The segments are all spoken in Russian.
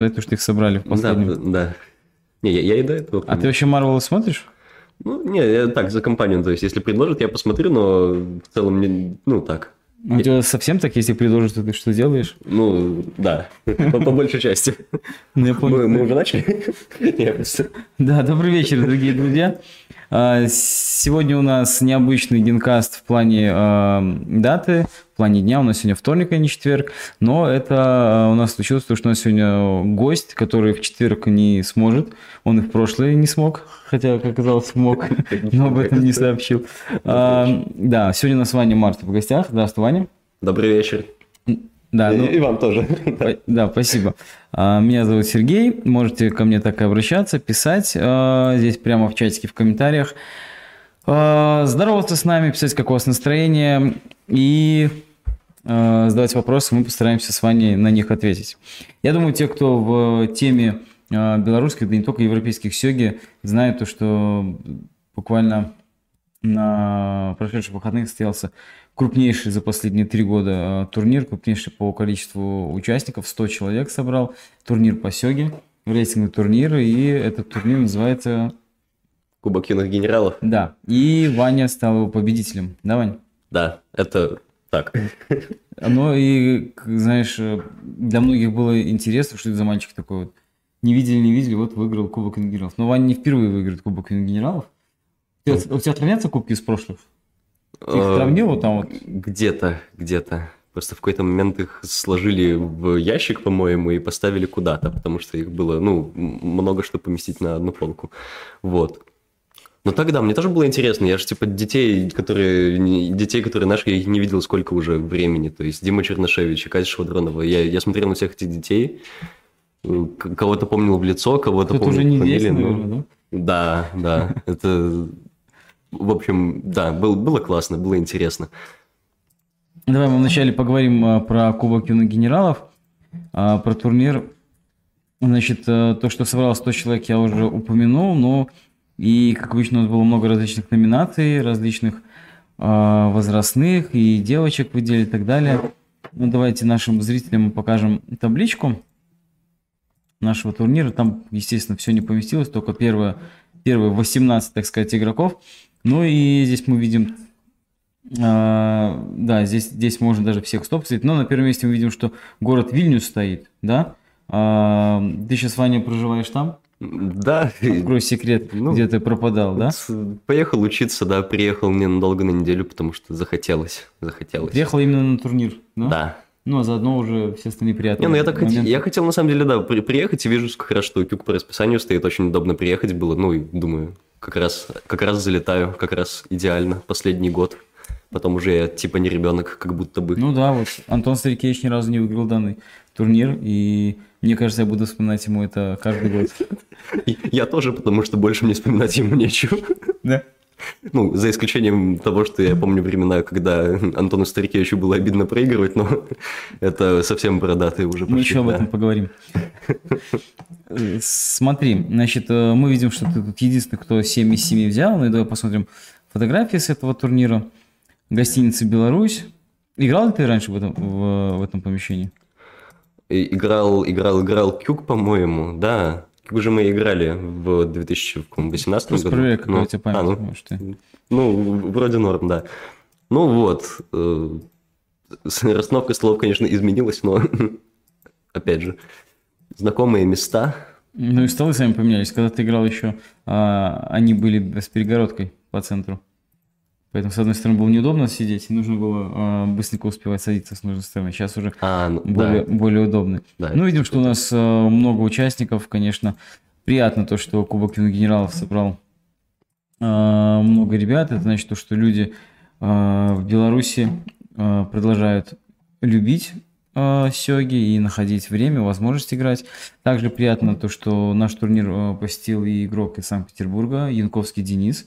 Это что их собрали в Да, последнем. да. Не, я, я и до этого. А ты вообще Марвел смотришь? Ну, не, я так, за компанию, то есть, если предложат, я посмотрю, но в целом, не, ну, так. У тебя совсем так, если предложат, то ты что делаешь? Ну, да, по, по большей части. Ну, я понял. Мы, мы уже начали? Я Да, добрый вечер, дорогие друзья. А, Сегодня у нас необычный генкаст в плане а, даты, плане дня. У нас сегодня вторник, а не четверг. Но это а, у нас случилось, потому что у нас сегодня гость, который в четверг не сможет. Он и в прошлое не смог, хотя, как оказалось, смог, но об этом не сообщил. А, Да, сегодня у нас Ваня Марта в гостях. Здравствуй, Ваня. Добрый вечер. Да, ну, И вам тоже. Да, спасибо. А, Меня зовут Сергей. Можете ко мне так и обращаться, писать а, здесь прямо в чатике в комментариях. Здороваться с нами, писать, как у вас настроение. И задавать вопросы, мы постараемся с вами на них ответить. Я думаю, те, кто в теме а, белорусских, да не только европейских сёги, знают то, что буквально на прошедших выходных состоялся крупнейший за последние три года э, турнир, крупнейший по количеству участников, 100 человек собрал, турнир по сёге, рейтинговый турнир, и этот турнир называется, Кубок юных генералов. да, и Ваня стал его победителем, да, Вань? Да, это так. Ну и, знаешь, э, для многих было интересно, что это за мальчик такой вот. Не видели, не видели, вот выиграл Кубок юных генералов. Но Ваня не впервые выиграет Кубок юных генералов. У тебя, у тебя хранятся кубки из прошлых? Ты их Э, сравнил вот там вот? Где-то, где-то. Просто в какой-то момент их сложили в ящик, по-моему, и поставили куда-то, потому что их было, ну, много что поместить на одну полку. Вот. Но тогда мне тоже было интересно. Я же, типа, детей, которые, детей, которые наши, я их не видел сколько уже времени. То есть Дима Чернышевич и Катя Швадронова. Я, я смотрел на всех этих детей. Кого-то помнил в лицо, кого-то помнил уже не фамилии, здесь, но- наверное, да? Да, да. Это, в общем, да, был, было классно, было интересно. Давай мы вначале поговорим а, про Кубок юных генералов, а, про турнир. Значит, э, то, что собрал 100 человек, я уже упомянул, но и, как обычно, у нас было много различных номинаций, различных а, возрастных, и девочек выделили и так далее. Ну, давайте нашим зрителям покажем табличку нашего турнира. Там, естественно, все не поместилось, только первое, первые 18, так сказать, игроков. Ну и здесь мы видим а, да, здесь, здесь можно даже всех стоп поставить. Но на первом месте мы видим, что город Вильнюс стоит, да? А, ты сейчас, Ваня, проживаешь там? Да, Открой секрет, Ну, где ты пропадал, да? поехал учиться, да, приехал ненадолго на неделю, потому что захотелось, захотелось. Приехал именно на турнир, да? Да. Ну, а заодно уже все остальные приятные Не, ну я так хотел, я хотел на самом деле, да, при- приехать и вижу как раз, что Кюк по расписанию стоит, очень удобно приехать было, ну и думаю, как раз, как раз залетаю, как раз идеально, последний год. Потом уже я типа не ребенок, как будто бы. Ну да, вот Антон Старикевич ни разу не выиграл данный турнир, и мне кажется, я буду вспоминать ему это каждый год. Я тоже, потому что больше мне вспоминать ему нечего. Да? Ну, за исключением того, что я помню времена, когда Антону Старикевичу было обидно проигрывать, но это совсем бородатые уже Мы еще об этом поговорим. Смотри, значит, э, мы видим, что ты тут единственный, кто 7 из 7 взял. Ну и давай посмотрим фотографии с этого турнира. Гостиница «Беларусь». Играл ли ты раньше в этом, в, в этом помещении? Играл, играл, играл Кюк, по-моему, да. Кюк же мы играли в 2018 Просто году. проверяй, какая Ну, у тебя память. а, ну, может, ты- Ну, вроде норм, да. Ну вот, э, расстановка столов, конечно, изменилась, но, опять же, знакомые места. Ну и столы сами поменялись. Когда ты играл еще, а, они были с перегородкой по центру. Поэтому, с одной стороны, было неудобно сидеть, и нужно было а, быстренько успевать садиться с нужной стороны. Сейчас уже А, ну, более, да, более удобный. да. Ну, видим, что у нас э, много участников, конечно. Приятно то, что Кубок генералов собрал э, много ребят. Это значит то, что люди э, в Беларуси э, продолжают любить э, сёги и находить время, возможность играть. Также приятно то, что наш турнир э, посетил и игрок из Санкт-Петербурга, Янковский Денис.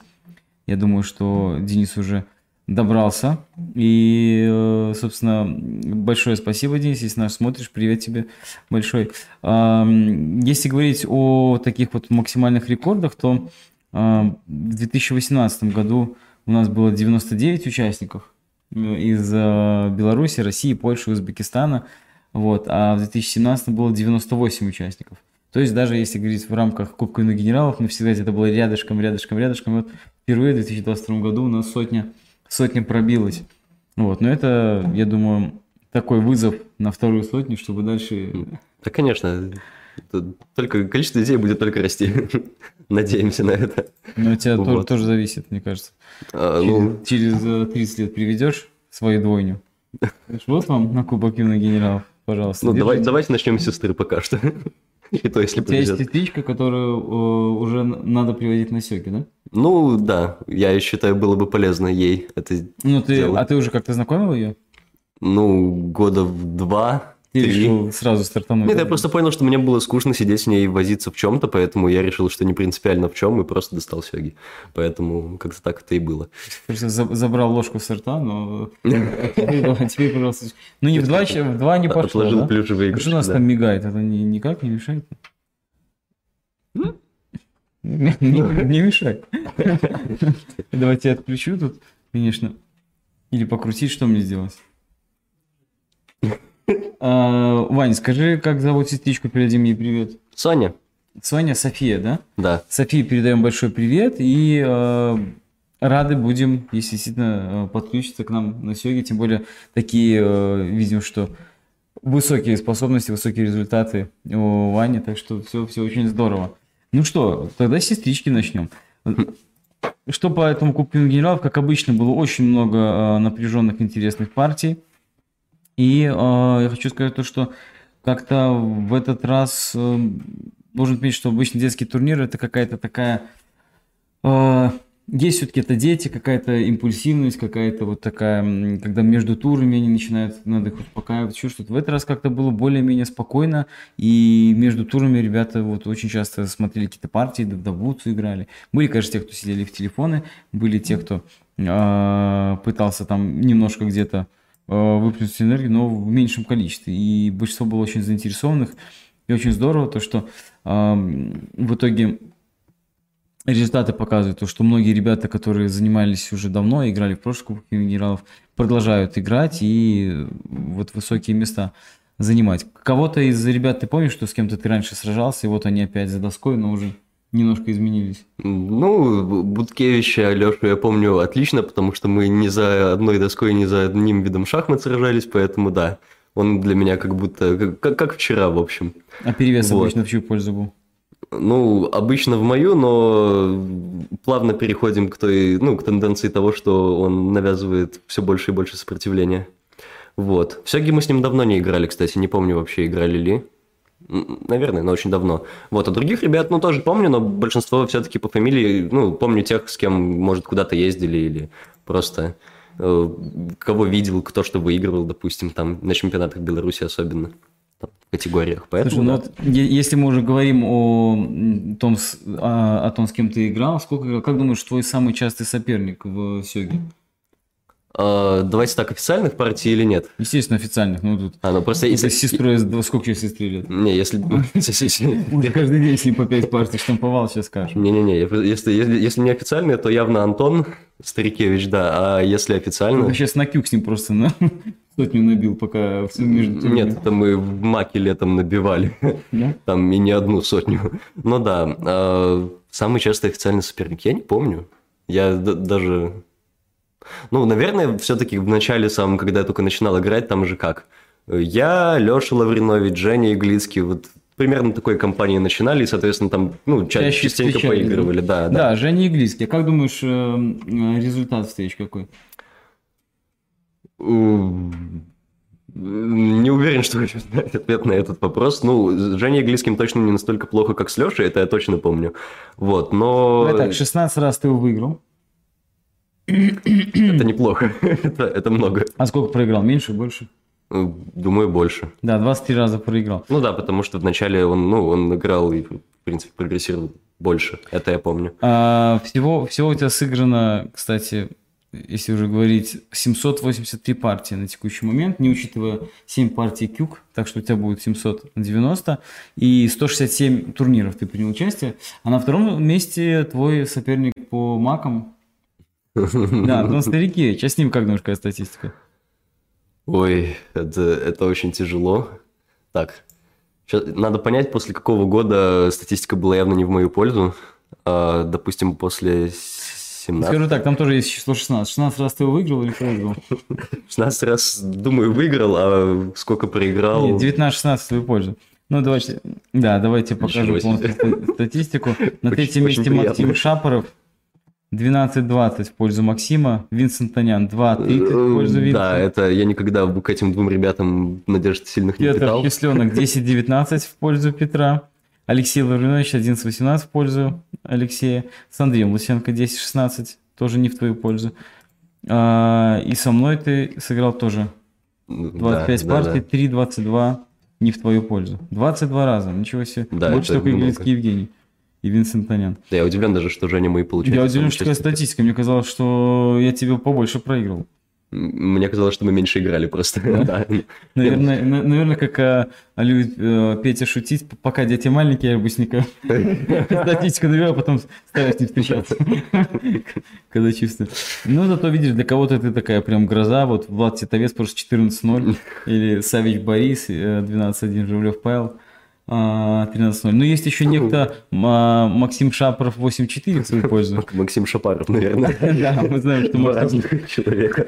Я думаю, что Денис уже добрался. И, э, собственно, большое спасибо, Денис, если нас смотришь. Привет тебе большой. Ам, Если говорить о таких вот максимальных рекордах, то ам, в 2018 году у нас было 99 участников э, из э, Беларуси, России, Польши, Узбекистана. вот, а в 2017 было 98 участников. То есть даже если говорить в рамках Кубка на генералов, мы всегда это было рядышком, рядышком, рядышком. Вот впервые в 2022 году у нас сотня, сотня пробилась. Вот, но это, я думаю, такой вызов на вторую сотню, чтобы дальше... Да, конечно. Только количество детей будет только расти. Надеемся на это. Но у тебя вот. тоже, тоже зависит, мне кажется. А, ну... через, через 30 лет приведешь свою двойню. Вот вам на Кубок юных генералов, пожалуйста. Ну, давай, давайте начнем с сестры пока что. И то, если У тебя есть сестричка, которую э, уже надо приводить на сёки, да? Ну, да. Я считаю, было бы полезно ей это Ну, ты, а ты уже как-то знакомил ее? Ну, года в два. Ты решил сразу стартануть? Нет, я просто понял, что мне было скучно сидеть с ней и возиться в чем-то, поэтому я решил, что не принципиально в чем, и просто достал сёги. Поэтому как-то так это и было. Просто забрал ложку с рта, но теперь, пожалуйста. Ну, не в два, в два не пошло, Отложил плюшевые игрушки, Что у нас там мигает? Это никак не мешает? Не мешает. Давайте я отключу тут, конечно. Или покрутить, что мне сделать? А, Вань, скажи, как зовут сестричку, передадим ей привет. Соня. Соня, София, да? Да. Софии передаем большой привет и э, рады будем, если действительно э, подключиться к нам на Сёге, тем более такие, э, видим, что высокие способности, высокие результаты у Вани, так что все, все очень здорово. Ну что, тогда с сестрички начнем. Что по этому Кубку генералов, как обычно, было очень много э, напряженных интересных партий. И э, я хочу сказать то, что как-то в этот раз э, должен отметить, что обычно детские турниры это какая-то такая... Э, есть все-таки это дети, какая-то импульсивность, какая-то вот такая, когда между турами они начинают, надо их успокаивать, еще что-то. В этот раз как-то было более-менее спокойно, и между турами ребята вот очень часто смотрели какие-то партии, в Давуцу играли. Были, конечно, те, кто сидели в телефоны, были те, кто э, пытался там немножко где-то выплеснуть энергию, но в меньшем количестве. И большинство было очень заинтересованных. И очень здорово то, что э, в итоге результаты показывают, то, что многие ребята, которые занимались уже давно, играли в прошлых Кубке генералов, продолжают играть и вот высокие места занимать. Кого-то из ребят ты помнишь, что с кем-то ты раньше сражался, и вот они опять за доской, но уже немножко изменились? Ну, Буткевича, Лешу я помню отлично, потому что мы не за одной доской, не за одним видом шахмат сражались, поэтому да, он для меня как будто, как, как вчера, в общем. А перевес вот. обычно в чью пользу был? Ну, обычно в мою, но плавно переходим к той, ну, к тенденции того, что он навязывает все больше и больше сопротивления. Вот. В Сёги мы с ним давно не играли, кстати, не помню вообще, играли ли. Наверное, но очень давно. Вот, а других ребят, ну, тоже помню, но большинство все-таки по фамилии, ну, помню тех, с кем, может, куда-то ездили или просто э, кого видел, кто что выигрывал, допустим, там, на чемпионатах Беларуси особенно в категориях. Поэтому, Слушай, ну вот, если мы уже говорим о том, о, о том, с кем ты играл, сколько, как думаешь, твой самый частый соперник в Сёге? Uh, давайте так, официальных партий или нет? Естественно, официальных. Ну, тут... А, ну просто если... С сестрой, сколько тебе сестре лет? Не, если... Каждый день с ним по пять партий штамповал, сейчас скажешь. Не-не-не, если, если, если не официальные, то явно Антон Старикевич, да, а если официально... Я сейчас на кюк с ним просто на сотню набил, пока все между... Нет, это мы в маке летом набивали. Да? Там и не одну сотню. Ну да, а, самый частый официальный соперник, я не помню. Я даже ну, наверное, все-таки в начале самом, когда я только начинал играть, там же как? Я, Леша Лавринович, Женя Иглицкий, вот примерно такой компании начинали, и, соответственно, там, ну, Чаще частенько встречали, поигрывали, да, да. Да, Женя Иглицкий. Как думаешь, э, результат встреч какой? Не уверен, что хочу знать ответ на этот вопрос. Ну, с Женей Иглицким точно не настолько плохо, как с Лешей, это я точно помню. Вот, но... Давай так, 16 раз ты его выиграл. Это неплохо, это, это много. А сколько проиграл? Меньше, больше? Думаю, больше. Да, 23 раза проиграл. Ну да, потому что вначале он, ну, он играл и, в принципе, прогрессировал больше. Это я помню. А, всего, всего у тебя сыграно, кстати, если уже говорить, 783 партии на текущий момент, не учитывая 7 партий Кюк, так что у тебя будет 790, и 167 турниров ты принял участие. А на втором месте твой соперник по макам да, ну старики, сейчас с ним как думаешь, какая статистика? Ой, это, это очень тяжело. Так. Сейчас, надо понять, после какого года статистика была явно не в мою пользу. А, допустим, после 17. Скажу так, там тоже есть число 16. 16 раз ты выиграл или проиграл? 16 раз, думаю, выиграл, а сколько проиграл? Нет, 19-16 в твою пользу. Ну, давайте, да, давайте покажу полностью статистику. На третьем месте Максим Шапоров, 12-20 в пользу Максима, Винсент Танян 2-30 в пользу Винсента. Да, это я никогда к этим двум ребятам надежд сильных не Петр питал. Кисленок 10-19 в пользу Петра. Алексей Лавринович 11-18 в пользу Алексея. С Андреем Лысенко 10-16, тоже не в твою пользу. А, и со мной ты сыграл тоже 25 Да, да, партий, да. 3-22 не в твою пользу. 22 раза, ничего себе. Да, Больше только. Иглицкий Евгений и Винсент Танян. Да, я удивлен даже, что Женя мои получает. Я удивлен, что такая статистика. Мне казалось, что я тебе побольше проиграл. Мне казалось, что мы меньше играли просто. Наверное, на- наверное как а, любит э, Петя шутить, пока дети маленькие, я быстренько статистику набираю, а потом стараюсь не встречаться, когда чувствую. Ну, зато видишь, для кого-то ты такая прям гроза, вот Влад Титовец просто 14-0, или Савич Борис, э, 12-1, Журавлев Павел, а, 13-0. Ну, есть еще некто а, Максим Шапоров 8-4 в свою пользу. Максим Шапаров, наверное. Да, мы знаем, что Максим человека.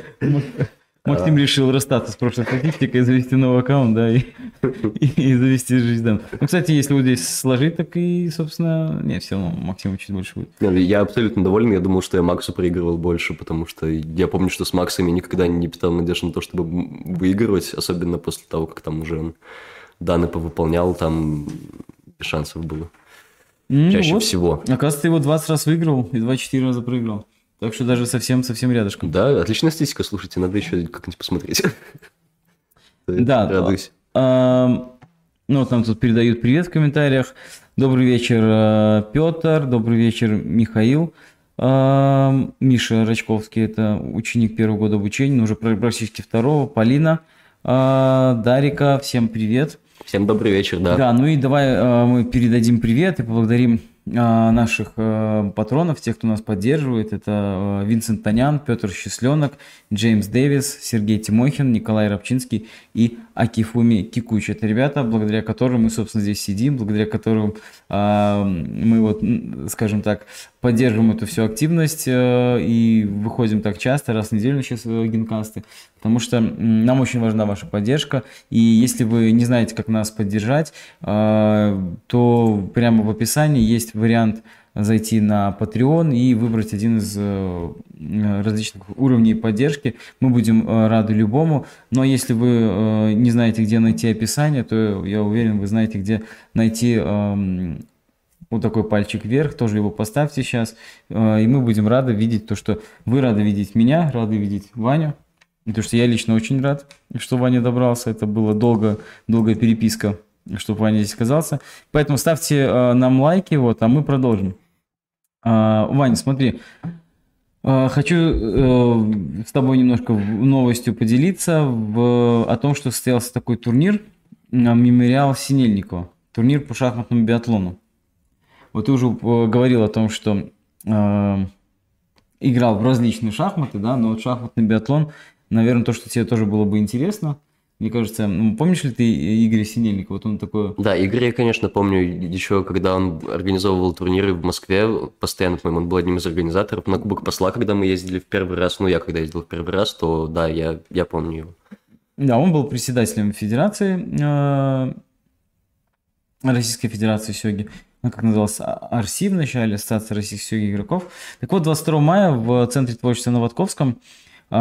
Максим решил расстаться с прошлой статистикой, завести новый аккаунт, да, и, завести жизнь. Ну, кстати, если вот здесь сложить, так и, собственно, не, все равно Максима чуть больше будет. Ну, Я абсолютно доволен. Я думал, что я Максу проигрывал больше, потому что я помню, что с Максом я никогда не питал надежд на то, чтобы выигрывать, особенно после того, как там уже он данные повыполнял, там шансов было. Ну, Чаще вот. всего. Оказывается, ты его 20 раз выиграл и 24 раза проиграл. Так что даже совсем-совсем рядышком. Да, отличная статистика, слушайте, надо еще как-нибудь посмотреть. Да, Радуюсь. Ну, вот нам тут передают привет в комментариях. Добрый вечер, э, Петр. Добрый вечер, Михаил. Миша Рачковский, это ученик первого года обучения, но уже пр- практически второго. Полина, а, Дарика, всем привет. Всем добрый вечер, да. Да, ну и давай э, мы передадим привет и поблагодарим наших э, патронов, тех, кто нас поддерживает. Это э, Винсент Танян, Петр Счастленок, Джеймс Дэвис, Сергей Тимохин, Николай Рабчинский и Акифуми Кикуч. Это ребята, благодаря которым мы, собственно, здесь сидим, благодаря которым э, мы вот, скажем так, поддерживаем эту всю активность э, и выходим так часто, раз в неделю сейчас э, генкасты, потому что нам очень важна ваша поддержка, и если вы не знаете, как нас поддержать, э, то прямо в описании есть вариант зайти на Patreon и выбрать один из э, различных уровней поддержки. Мы будем э, рады любому, но если вы э, не знаете, где найти описание, то я уверен, вы знаете, где найти эм, вот такой пальчик вверх, тоже его поставьте сейчас, и мы будем рады видеть то, что вы рады видеть меня, рады видеть Ваню, потому что я лично очень рад, что Ваня добрался, это была долго, долгая переписка, чтобы Ваня здесь оказался, поэтому ставьте э, нам лайки, вот, а мы продолжим. А, Ваня, смотри, э, хочу э, с тобой немножко новостью поделиться в, о том, что состоялся такой турнир, э, мемориал Синельникова, турнир по шахматному биатлону. Вот ты уже э, говорил о том, что э, играл в различные шахматы, да, но вот шахматный биатлон, наверное, то, что тебе тоже было бы интересно. Мне кажется, ну, помнишь ли ты Игоря Синельникова? Вот он такой... Да, Игорь я, конечно, помню еще, когда он организовывал турниры в Москве, постоянно, по-моему, он был одним из организаторов. На Кубок Посла, когда мы ездили в первый раз, ну, я когда ездил в первый раз, то да, я, я помню его. Да, он был председателем Федерации, э, Российской Федерации Сёги. Она как называлась, А- АРСИ в начале, Ассоциация российских игроков. Так вот, 22 мая в Центре творчества а,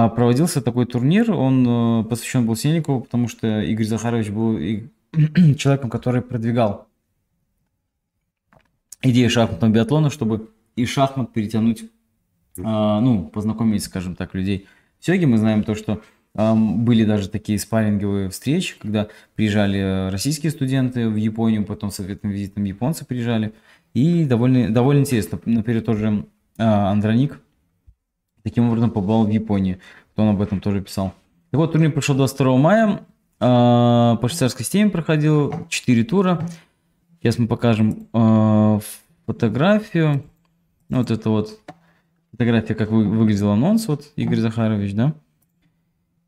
проводился такой турнир. Он э, посвящен был Синельникову, потому что Игорь Захарович был и- человеком, который продвигал идею шахматного биатлона, чтобы из шахмат перетянуть, а, ну, познакомить, скажем так, людей в сёге. Мы знаем то, что Ам, Были даже такие спарринговые встречи, когда приезжали российские студенты в Японию, потом с ответным визитом японцы приезжали. И довольно, довольно интересно. Например, тоже а, Андроник таким образом побывал в Японии. Он об этом тоже писал. Так вот, турнир прошел 22 мая. а, По швейцарской системе проходил 4 тура. Сейчас мы покажем а, фотографию. Вот это вот фотография, как вы- выглядел анонс. Вот Игорь Захарович, да?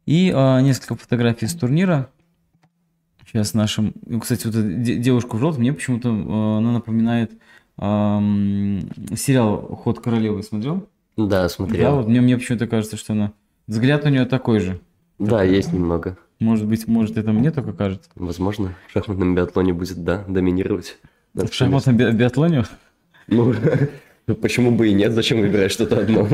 И а, несколько фотографий с турнира. Сейчас нашим... Ну, кстати, вот эта девушка в желтом мне почему-то э, она напоминает эм, сериал «Ход королевы» смотрел? Да, смотрел. Да, вот мне, мне почему-то кажется, что она... Взгляд у нее такой же. Да, есть немного. Может быть, может, это мне только кажется. Возможно, в шахматном биатлоне будет, да, доминировать. В шахматном би- биатлоне? Ну, почему бы и нет? Зачем выбирать что-то одно?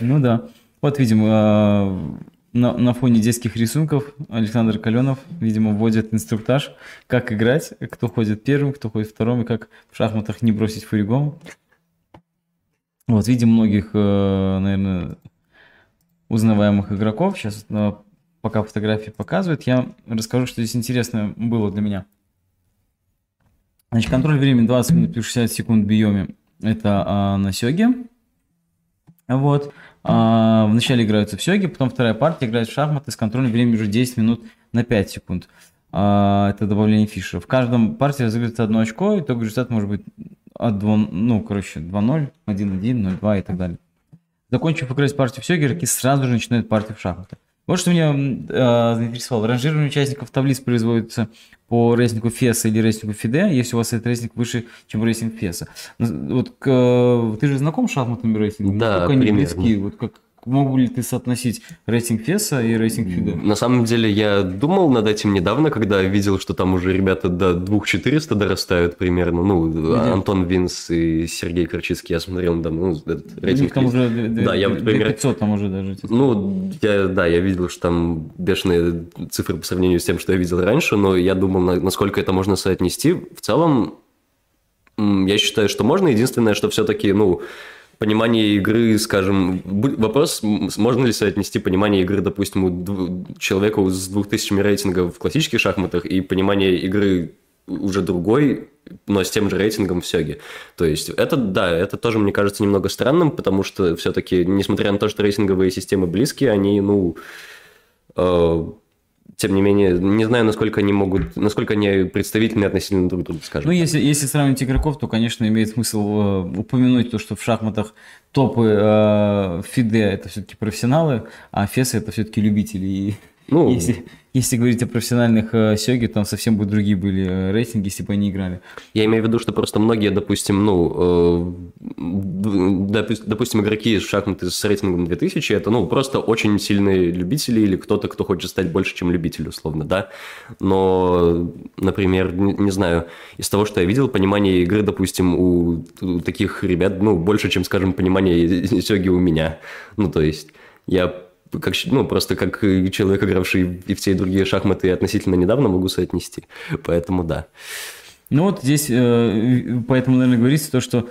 Ну да. Вот, видимо, на, на фоне детских рисунков Александр Каленов, видимо, вводит инструктаж, как играть, кто ходит первым, кто ходит вторым, и как в шахматах не бросить фуригом. Вот, видим многих, э, наверное, узнаваемых игроков. Сейчас э, пока фотографии показывают, я расскажу, что здесь интересно было для меня. Значит, контроль времени 20 минут плюс 60 секунд в биоме. Это а, на сёге. Вот. А, вначале играются в сёге, потом вторая партия играет в шахматы с контролем времени уже 10 минут на 5 секунд. А, это добавление фишера. В каждом партии разыгрывается одно очко, и итоговый результат может быть от 2, ну, короче, 2-0, 1-1, 0-2 и так далее. Закончив играть партию в сёге, игроки сразу же начинают партию в шахматы. Вот что меня э, заинтересовало. Ранжирование участников таблиц производится по рейтингу ФЕСа или рейтингу ФИДЕ, если у вас этот рейтинг выше, чем рейтинг ФЕСа. Вот к, ты же знаком с шахматными рейтингами? Да, они близки? Вот как, мог ли ты соотносить рейтинг ФЕСа и рейтинг ФИДЕ? На самом деле я думал над этим недавно, когда видел, что там уже ребята до 2400 дорастают примерно. Ну, Где? Антон Винс и Сергей Корчицкий, я смотрел недавно, ну, этот рейтинг. там уже Да, я вот, примерно- 500 там уже даже. Ну, я, да, я видел, что там бешеные цифры по сравнению с тем, что я видел раньше, но я думал, на- насколько это можно соотнести. В целом, я считаю, что можно. Единственное, что все-таки, ну, понимание игры, скажем, вопрос, можно ли соотнести понимание игры, допустим, у человека с 2000 рейтингов в классических шахматах и понимание игры уже другой, но с тем же рейтингом в Сёге. То есть это, да, это тоже, мне кажется, немного странным, потому что все-таки, несмотря на то, что рейтинговые системы близкие, они, ну, э, тем не менее, не знаю, насколько они могут, насколько они представительны относительно друг друга, скажем. Ну, если, если сравнить игроков, то, конечно, имеет смысл э, упомянуть то, что в шахматах топы э, ФИДЕ это все-таки профессионалы, а ФЕСы это все-таки любители. И Ну, если, если говорить о профессиональных э, сёге, там совсем бы другие были э, рейтинги, если бы они играли. Я имею в виду, что просто многие, допустим, ну, э, допу- допустим, игроки шахматы с рейтингом 2000, это, ну, просто очень сильные любители или кто-то, кто хочет стать больше, чем любитель, условно, да. Но, например, не, не знаю, из того, что я видел, понимание игры, допустим, у, у таких ребят, ну, больше, чем, скажем, понимание сёги у меня. Ну, то есть, я как, ну, просто как человек, игравший и в те и другие шахматы относительно недавно, могу соотнести. Поэтому да. Ну вот здесь, э, поэтому, наверное, говорится то, что,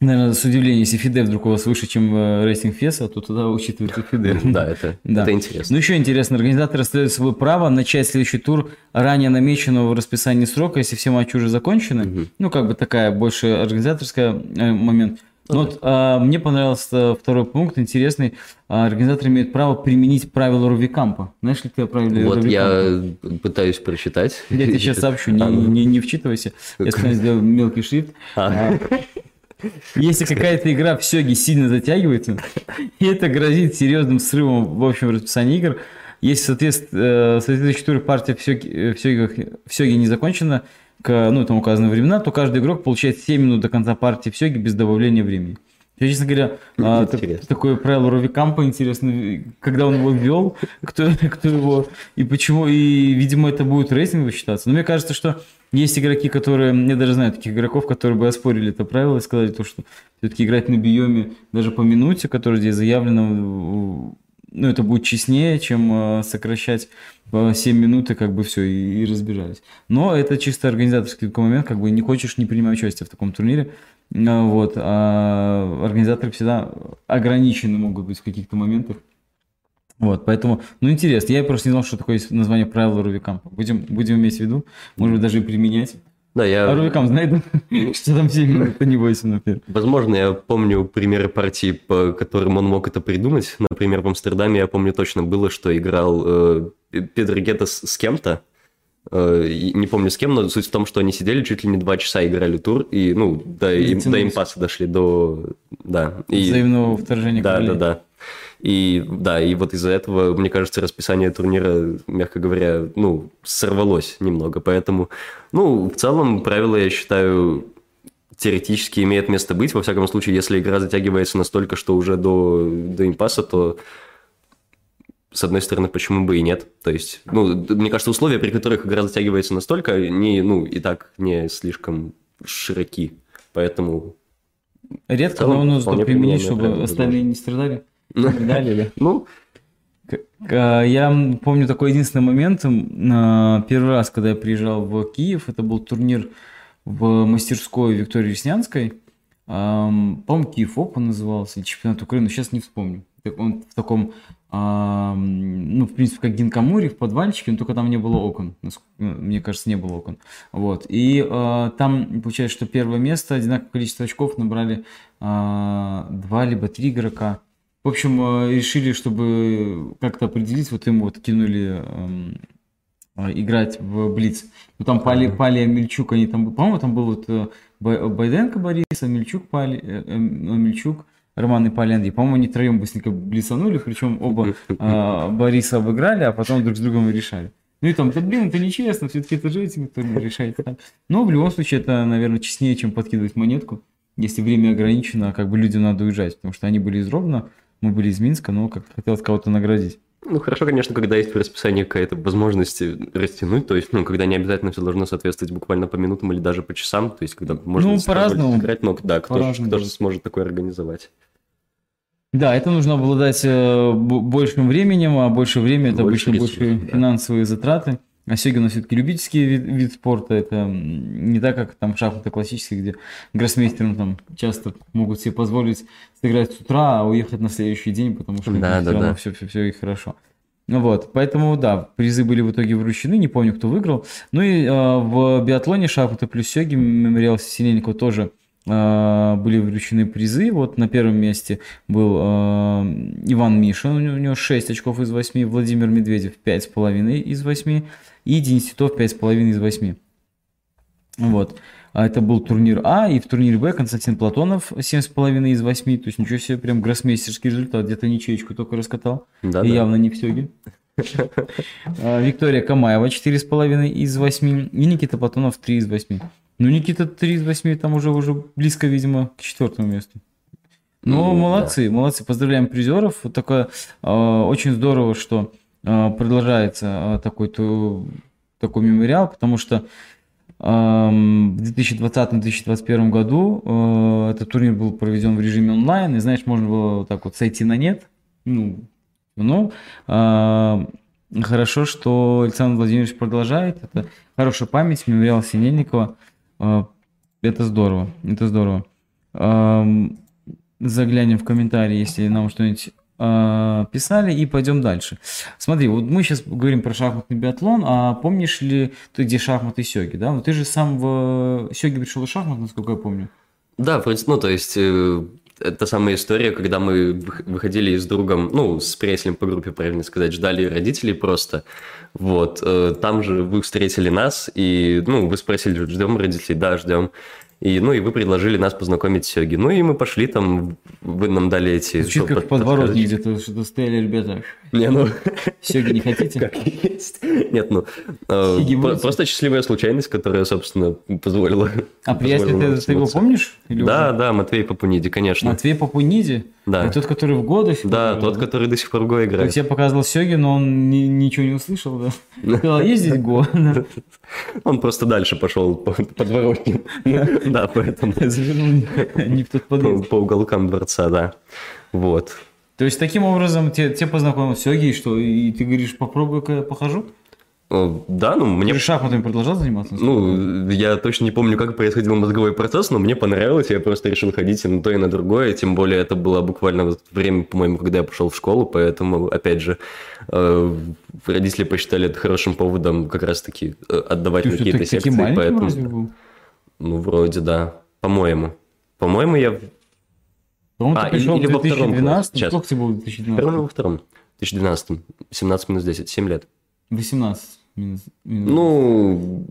наверное, с удивлением, если ФИДЕ вдруг у вас выше, чем э, рейтинг ФЕСа, то тогда учитывается ФИДЕ. Да, это, Да. это интересно. Ну, еще интересно, организаторы оставляют свое право начать следующий тур ранее намеченного в расписании срока, если все матчи уже закончены. Мгм. Ну, как бы такая больше организаторская э, момент. Но вот, а, мне понравился второй пункт, интересный. А, организаторы имеют право применить правила Рувикампа. Знаешь ли ты о правиле Вот Рувикампа? я пытаюсь прочитать. Я тебе сейчас сообщу, не, ну. не, не вчитывайся. Я специально сделал мелкий шрифт. А, Если какая-то игра в сёге сильно затягивается, и это грозит серьезным срывом в общем расписании игр, если э, соответствующий тур партия в сёге, в, в сёге не закончена, к, ну, там указаны времена, то каждый игрок получает 7 минут до конца партии в сёге без добавления времени. Я, честно говоря, а, так- Интересно. такое правило Ровикампа интересно, когда он его ввел, кто, кто его и почему, и, видимо, это будет рейтингово считаться. Но мне кажется, что есть игроки, которые, я даже знаю таких игроков, которые бы оспорили это правило и сказали то, что все-таки играть на биоме даже по минуте, которая здесь заявлена, ну, это будет честнее, чем э, сокращать 7 минут и как бы все, и, и разбежались. Но это чисто организаторский такой момент, как бы не хочешь, не принимай участие в таком турнире. А, Вот, а организаторы всегда ограничены могут быть в каких-то моментах. Вот, поэтому, ну, интересно. Я просто не знал, что такое есть название правила Рувикампа. Будем, будем иметь в виду, может быть, даже и применять. Да, А я, Рувикамп знает, что там 7 минут, а не 8, например. возможно, я помню примеры партий, по которым он мог это придумать. Например, в Амстердаме я помню точно было, что играл э, Педро Гетес с кем-то. Э, не помню с кем, но суть в том, что они сидели чуть ли не два часа играли тур, и, ну, до, им- до импаса дошли, до... Да. И, Взаимного вторжения Да, королей. да, да. И да, и вот из-за этого, мне кажется, расписание турнира, мягко говоря, ну, сорвалось немного. Поэтому, ну, в целом, правила, я считаю, теоретически имеет место быть. Во всяком случае, если игра затягивается настолько, что уже до, до импаса, то с одной стороны, почему бы и нет? То есть, ну, мне кажется, условия, при которых игра затягивается настолько, не, ну, и так не слишком широки. Поэтому... Редко, но вполне применить, чтобы остальные не страдали. Да? Ну, к- Я помню такой единственный момент. Первый раз, когда я приезжал в Киев, это был турнир в мастерской Виктории Веснянской. По-моему, Киев Опен назывался, или чемпионат Украины, сейчас не вспомню. Он в таком, ну, в принципе, как Гинкамури, в подвальчике, но только там не было окон. Ну, Мне кажется, не было окон. Вот. И а, там получается, что первое место, одинаковое количество очков набрали а, два либо три игрока. В общем, э, решили, чтобы как-то определить, вот им вот кинули эм, э, играть в Блиц. Ну там Пали, Пали и Амельчук, они там, по-моему, там был вот э, Бай- Байденко Борис, Амельчук, Пали, эм, Амельчук, Роман и Пали Андрей. По-моему, они троем быстренько блицанули, причем оба э, Бориса обыграли, а потом друг с другом решали. Ну и там, да блин, это нечестно, все-таки это же этим кто не решает. так. Но в любом случае это, наверное, честнее, чем подкидывать монетку. Если время ограничено, как бы людям надо уезжать, потому что они были из Ровно, мы были из Минска, но как-то хотелось кого-то наградить. ну, хорошо, конечно, когда есть в расписании какая-то возможность растянуть, то есть, ну, когда не обязательно все должно соответствовать буквально по минутам или даже по часам, то есть, когда можно Ну, по-разному. играть, но да, кто, же, кто же сможет такое организовать? Да, это нужно обладать э, большим временем, а больше времени это Больше обычно ресурсов, больше да. финансовые затраты. А сёгин все-таки любительский вид, вид спорта, это не так, как там шахматы классические, где гроссмейстерам там часто могут себе позволить сыграть с утра, а уехать на следующий день, потому что Да, все да, равно да. все, все, все и хорошо. Ну вот, поэтому, да, призы были в итоге вручены, не помню, кто выиграл. Ну и э, в биатлоне шахматы плюс сёги, мемориал Синельникова тоже э, были вручены призы. Вот на первом месте был э, Иван Мишин, у него, у него 6 очков из 8, Владимир Медведев 5,5 из 8 и Денис Титов 5,5 из 8. Вот. А это был турнир А, и в турнире Б Константин Платонов 7,5 из 8. То есть ничего себе, прям гроссмейстерский результат. Где-то ничеечку только раскатал. Да, и да. явно не в Сёге. А, Виктория Камаева 4,5 из 8. И Никита Платонов 3 из 8. Ну, Никита 3 из 8 там уже, уже близко, видимо, к четвертому месту. Ну, Ну, молодцы, молодцы. Поздравляем призеров. Вот такое э, очень здорово, что продолжается э, такой, то, такой мемориал, потому что эм, в 2020-2021 году э, этот турнир был проведен в режиме онлайн, и, знаешь, можно было вот так вот сойти на нет. Ну, э, хорошо, что Александр Владимирович продолжает. Это хорошая память, мемориал Синельникова. Э, это здорово, это здорово. Эм, заглянем в комментарии, если нам что-нибудь э, писали, и пойдем дальше. Смотри, вот мы сейчас говорим про шахматный биатлон, а помнишь ли ты, где шахматы сёги, да? Вот ты же сам в сёги пришел из шахмат, насколько я помню. Да, ну, то есть, э, это самая история, когда мы вых- выходили с другом, ну, с приятелем по группе, правильно сказать, ждали родителей просто, вот, э, там же вы встретили нас, и, ну, вы спросили, ждем родителей, да, ждем, и, ну, и вы предложили нас познакомить с Сёги, ну, и мы пошли там, вы нам дали эти... Звучит как под- подворотник где-то, что-то стояли ребята. Не, ну, Сёги не хотите? как есть. Нет, ну, э, просто счастливая случайность, которая, собственно, позволила... А приятель, позволила ты, ты его помнишь? Да, уже? да, Матвей Папуниди, конечно. Матвей Папуниди? Да. Это тот, который в годы? Да, тот, который до сих пор в Го играет. Я тебе показывал Сёги, но он ни- ничего не услышал, да? Сказал, есть здесь Го? Он просто дальше пошел по подворотням. Да, поэтому Завернул не- в тот по, подъезд. по уголкам дворца, да. Вот. То есть, таким образом, тебе, тебе познакомил Сёги, и что? И ты говоришь, попробуй-ка я похожу? О, Да, ну Ты мне... же шахматами продолжал заниматься? Ну, я точно не помню, как происходил мозговой процесс, но мне понравилось, я просто решил ходить и на то, и на другое, тем более это было буквально время, по-моему, когда я пошел в школу, поэтому, опять же, э, родители посчитали это хорошим поводом как раз-таки э, отдавать Ты на какие-то секции, поэтому... был? Ну, вроде, да. По-моему. По-моему, я По-моему, А, ты пришел или- в во втором 2012 классе. Сейчас. Сколько тебе было в 2012? Первым во втором, 2012 17 минус 10, 7 лет. 18. Минус- минус. Ну,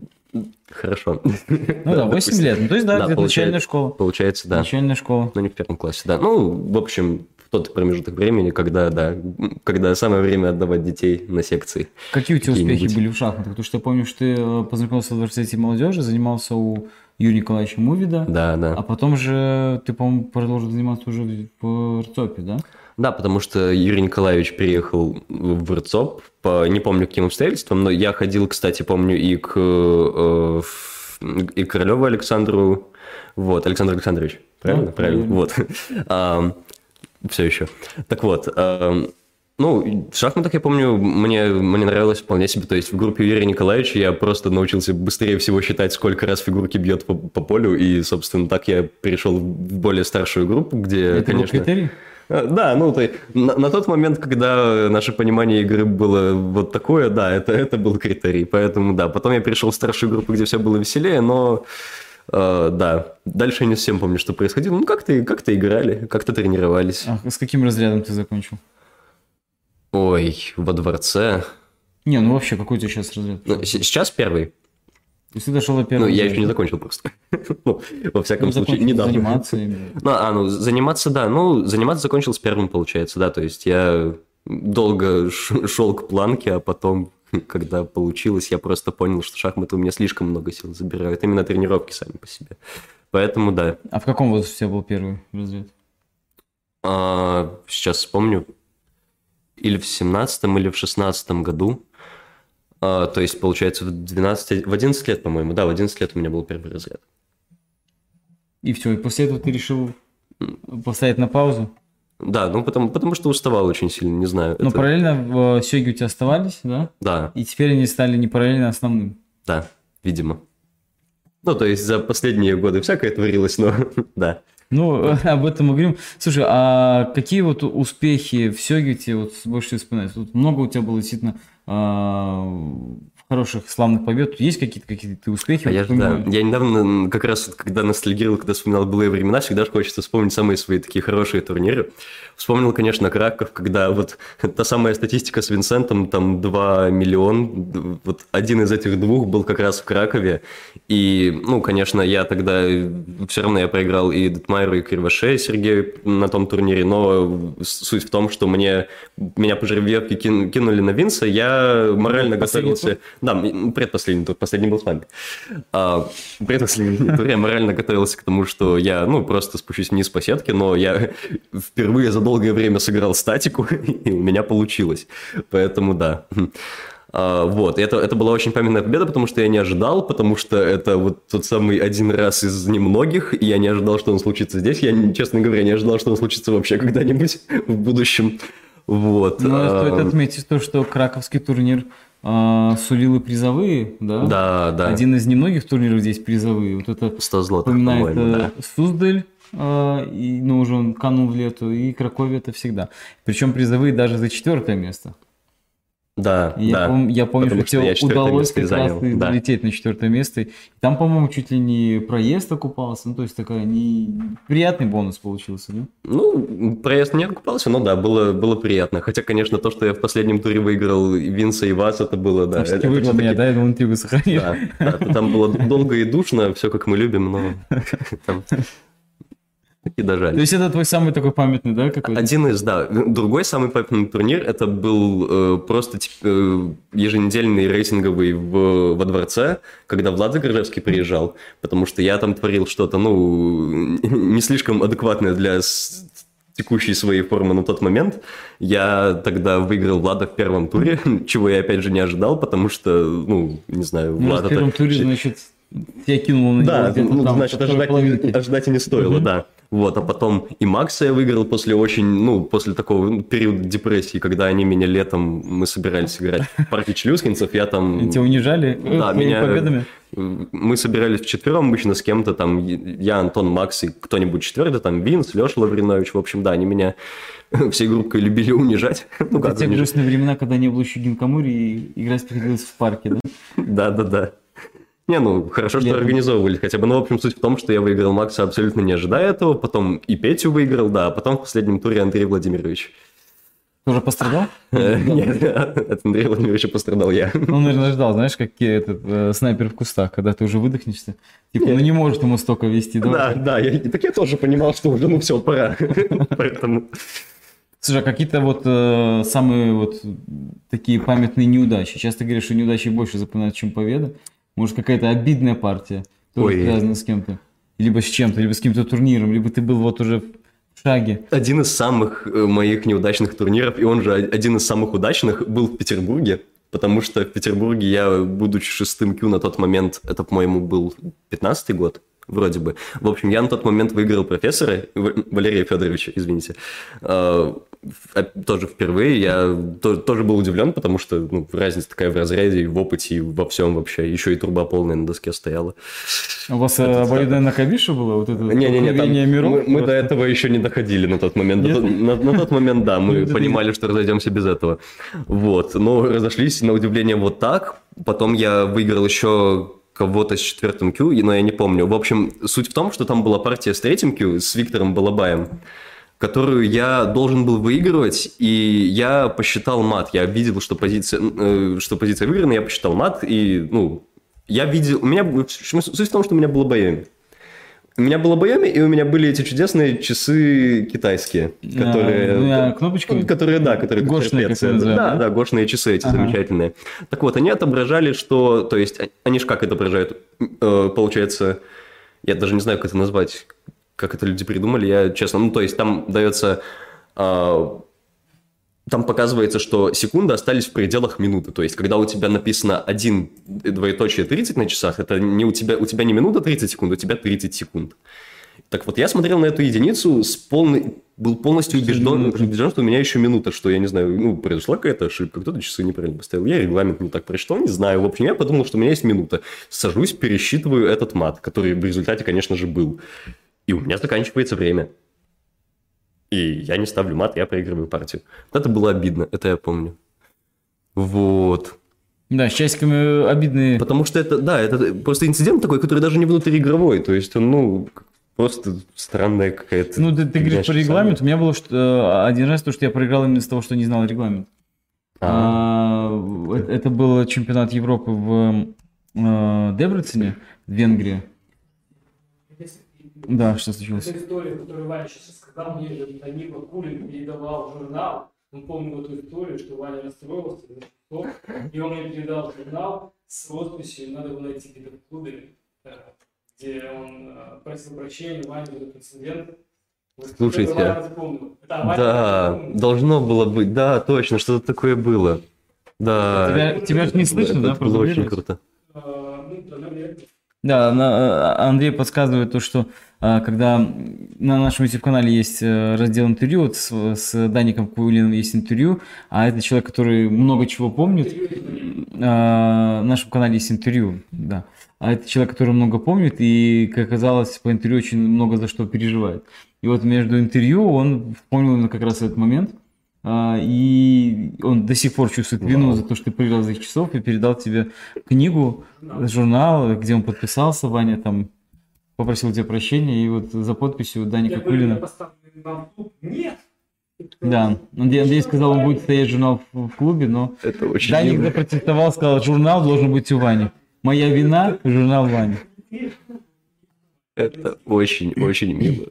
хорошо. ну да, 8 допустим. лет. Ну, то есть, да, Да, где-то начальная школа. Получается, да. Начальная школа. Но не в первом классе, да. Ну, в общем, тот промежуток времени, когда, да, когда самое время отдавать детей на секции. Какие у тебя успехи были в шахматах? Потому что я помню, что ты э, познакомился в Дворце молодежи, занимался у Юрия Николаевича Мувида. Да, да. А потом же ты, по-моему, продолжил заниматься уже в РЦОПе, да? Да, потому что Юрий Николаевич переехал в РЦОП по не помню каким обстоятельствам, но я ходил, кстати, помню и к, э, и к Королеву Александру, вот, Александр Александрович, правильно? Да, правильно, правильно. вот. А, все еще. Так вот, а, ну, в шахматах, я помню, мне, мне нравилось вполне себе. То есть в группе Юрия Николаевича я просто научился быстрее всего считать, сколько раз фигурки бьет по, по полю. И, собственно, так я перешел в более старшую группу, где, Это конечно... был критерий? А, да, ну, то, на, на тот момент, когда наше понимание игры было вот такое, да, это, это был критерий. Поэтому, да, потом я перешел в старшую группу, где все было веселее, но Uh, да, дальше я не совсем помню, что происходило. Ну, как-то как играли, как-то тренировались. А с каким разрядом ты закончил? Ой, во дворце. Не, ну вообще, какой у тебя сейчас разряд? Ну, сейчас первый. То есть ты дошел до первого? Ну, я еще не закончил просто. ну, во всяком ну, случае, недавно. Заниматься Ну, а, ну, заниматься, да. Ну, заниматься закончил с первым, получается, да. То есть я долго шел к планке, а потом, когда получилось, я просто понял, что шахматы у меня слишком много сил забирают. Именно тренировки сами по себе. Поэтому, да. А в каком возрасте у тебя был первый разряд? А, сейчас вспомню или в 17 или в 16 году. А, то есть, получается, в 12, в 11 лет, по-моему, да, в 11 лет у меня был первый разряд. И все, и после этого ты решил поставить на паузу? Да, ну потому, потому что уставал очень сильно, не знаю. Но это... параллельно в э, Сёге у тебя оставались, да? Да. И теперь они стали не параллельно основным? Да, видимо. Ну, то есть за последние годы всякое творилось, но да. Ну, об этом мы говорим. Слушай, а какие вот успехи в Сёгете вот больше вспоминать? Тут много у тебя было действительно а, хороших, славных побед. Есть какие-то какие-то успехи? А я, да, я недавно, как раз, когда ностальгировал, когда вспоминал былые времена, всегда хочется вспомнить самые свои такие хорошие турниры. Вспомнил, конечно, Краков, когда вот та самая статистика с Винсентом, там 2 миллион, вот один из этих двух был как раз в Кракове. И, ну, конечно, я тогда все равно я проиграл и Детмайру, и Кривоше Сергею на том турнире, но суть в том, что мне, меня по жеребьевке кинули на Винса, я морально готовился... Да, предпоследний тур, последний был с вами. А, предпоследний тур я морально готовился к тому, что я, ну, просто спущусь вниз по сетке, но я впервые за долгое время сыграл статику, и у меня получилось. Поэтому да. А, вот, это, это была очень памятная победа, потому что я не ожидал, потому что это вот тот самый один раз из немногих, и я не ожидал, что он случится здесь. Я, честно говоря, не ожидал, что он случится вообще когда-нибудь в будущем. Вот. Ну, стоит отметить то, что краковский турнир а, сулил и призовые, да? Да, да. Один из немногих турниров здесь призовые. Вот это 100 злотых, напоминает э, да. Суздаль, э, и, ну, уже он канул в лету, и Кракове это всегда. Причем призовые даже за четвертое место. Да, я да. Пом, я помню, что тебе удалось как раз да. залететь на четвертое место. Там, по-моему, чуть ли не проезд окупался. Ну, то есть такая не... приятный бонус получился, да? Ну, проезд не окупался, но да, было, было приятно. Хотя, конечно, то, что я в последнем туре выиграл Винса и Вас, это было, да. Это, ты выиграл меня, да? Я думал, интригу сохранил. Да, да, там было долго и душно, все как мы любим, но там и дожали. То есть это твой самый такой памятный, да, какой-то? Один из, да. Другой самый памятный турнир, это был э, просто э, еженедельный рейтинговый в, во дворце, когда Влад Загоржевский приезжал, потому что я там творил что-то, ну, не слишком адекватное для текущей своей формы на тот момент. Я тогда выиграл Влада в первом туре, чего я опять же не ожидал, потому что, ну, не знаю, ну, Влад... в первом туре, значит, я кинул на да, него ну, там, значит, ожидать, ожидать и не стоило, угу. да. Вот, а потом и Макса я выиграл после очень, ну, после такого периода депрессии, когда они меня летом, мы собирались играть в партии челюскинцев, я там... Тебя унижали? Да, меня... победами? Мы собирались вчетвером обычно с кем-то, там, я, Антон, Макс и кто-нибудь четвертый, там, Винс, Леша Лавринович, в общем, да, они меня всей группой любили унижать. Ну, как те грустные времена, когда не было еще Гинкамури, и играть приходилось в парке, да? Да-да-да. Не, ну, хорошо, что организовывали хотя бы. Ну, в общем, суть в том, что я выиграл Макса абсолютно не ожидая этого, потом и Петю выиграл, да, а потом в последнем туре Андрей Владимирович. Тоже пострадал? Нет, от Андрея Владимировича пострадал я. Ну, он, наверное, ждал, знаешь, как этот э, снайпер в кустах, когда ты уже выдохнешься. Типа, ну не может ему столько вести. Да, да, я, так я тоже понимал, что уже, ну все, пора. Поэтому... Слушай, а какие-то вот э, самые вот такие памятные неудачи? Часто говоришь, что неудачи больше запоминают, чем победа. Может, какая-то обидная партия, тоже Ой. связана с кем-то? Либо с чем-то, либо с каким-то турниром, либо ты был вот уже в шаге. Один из самых э, моих неудачных турниров, и он же один из самых удачных, был в Петербурге. Потому что в Петербурге я, будучи шестым Q на тот момент, это, по-моему, был 15-й год, вроде бы. В общем, я на тот момент выиграл профессора, Валерия Федоровича, извините. А, Тоже впервые. Я то- тоже был удивлен, потому что ну, разница такая в разряде, и в опыте, и во всем вообще. Еще и труба полная на доске стояла. У вас э, обоюдная накабиша была? Вот это Не-не-не, там столкновение миров? мы, мы до этого еще не доходили на тот момент. Нет? На, на тот момент, да, мы Это понимали, что разойдемся без этого. Вот, но разошлись, на удивление, вот так. Потом я выиграл еще кого-то с четвертым Q, но я не помню. В общем, суть в том, что там была партия с третьим Q, с Виктором Балабаем, которую я должен был выигрывать, и я посчитал мат. Я видел, что позиция, э, что позиция выиграна, я посчитал мат, и, ну, я видел... У меня... Суть в том, что у меня было Байоми. У меня было Байоми, и у меня были эти чудесные часы китайские, которые... А, двумя кнопочками? Ну, которые, да, которые... Гошные, как называем, Да, да? да, гошные часы эти Ага. замечательные. Так вот, они отображали, что... То есть, а- они же как отображают? Э, Получается, я даже не знаю, как это назвать, как это люди придумали, я честно... Ну, то есть, там дается... а, там показывается, что секунды остались в пределах минуты. То есть, когда у тебя написано 1, двоеточие 30 на часах, это не у тебя, у тебя не минута 30 секунд, у тебя 30 секунд. Так вот, я смотрел на эту единицу, с полной, был полностью убежден, убежден, что у меня еще минута, что я не знаю, ну, произошла какая-то ошибка, кто-то часы неправильно поставил, я регламент не так прочитал, не знаю. В общем, я подумал, что у меня есть минута. Сажусь, пересчитываю этот мат, который в результате, конечно же, был. И у меня заканчивается время. И я не ставлю мат, я проигрываю партию. Это было обидно, это я помню. Вот. Да, с часиками обидные. Потому что это, да, это просто инцидент такой, который даже не внутриигровой. То есть он, ну, просто странная какая-то... Ну, ты, ты говоришь часами. регламенту. У меня было что, э, один раз то, что я проиграл именно из того, что не знал регламент. А, А, э- это был чемпионат Европы в э, Дебрецене, в Венгрии. Да, что случилось? Эта история, которую Ваня сейчас рассказал, мне же Данила Кулин передавал журнал. Он помнил эту историю, что Ваня расстроился, и он мне передал журнал с росписью, надо было найти где-то в клубе, э, где он э, просил прощения, Ваня за этот инцидент. Слушайте, это. Это Да, запомнил. должно было быть, да, точно, что-то такое было. Да. Тебя- тебя ж не слышно, это да, было очень круто. Э, ну, да. Да, Андрей подсказывает то, что когда на нашем YouTube-канале есть э, раздел интервью, вот с, с Даником Куилиным есть интервью, а это человек, который много чего помнит. Э, На нашем канале есть интервью, да. А это человек, который много помнит и, как оказалось, по интервью очень много за что переживает. И вот между интервью он именно как раз этот момент, а, и он до сих пор чувствует вину Вау. за то, что ты проиграл за их часов, и передал тебе книгу, журнал, где он подписался, Ваня там попросил у тебя прощения, и вот за подписью Даника Я говорю, я Кулина. поставлю вам в клуб. Нет! Да, Андрей, Андрей сказал, он будет стоять журнал в, клубе, но Это очень Даник мило. запротестовал, сказал, журнал должен быть у Вани. Моя вина, журнал Вани. Это очень-очень мило.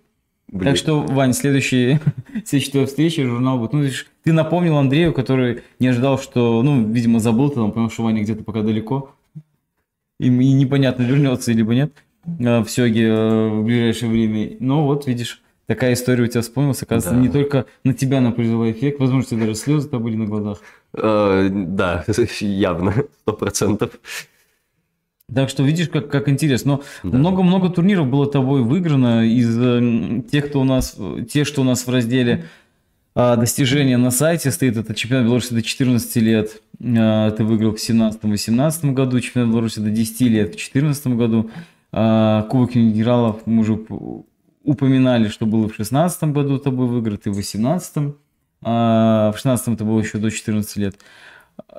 Блин. Так что, Вань, следующий, следующая твоя встреча, журнал будет. Ну, ты напомнил Андрею, который не ожидал, что, ну, видимо, забыл, ты там понял, что Ваня где-то пока далеко. И, и непонятно, вернется либо нет в Сёге э, в ближайшее время. Но вот, видишь, такая история у тебя вспомнилась. Оказывается, Да. не только на тебя на призовой эффект, возможно, у тебя даже слезы-то были на глазах. Э, Да, явно, сто процентов. Так что видишь, как, как интересно. Но Да. много-много турниров было тобой выиграно из э, тех, кто у нас, э, те, что у нас в разделе а, достижения на сайте стоит. Это чемпионат Беларуси до 14 лет. А, ты выиграл в 17-18 году. Чемпионат Беларуси до 10 лет в 2014 году. А, Кубок генералов мы уже уп- упоминали, что было в 16 году тобой выиграть и в 18 а, в 16 это было еще до 14 лет.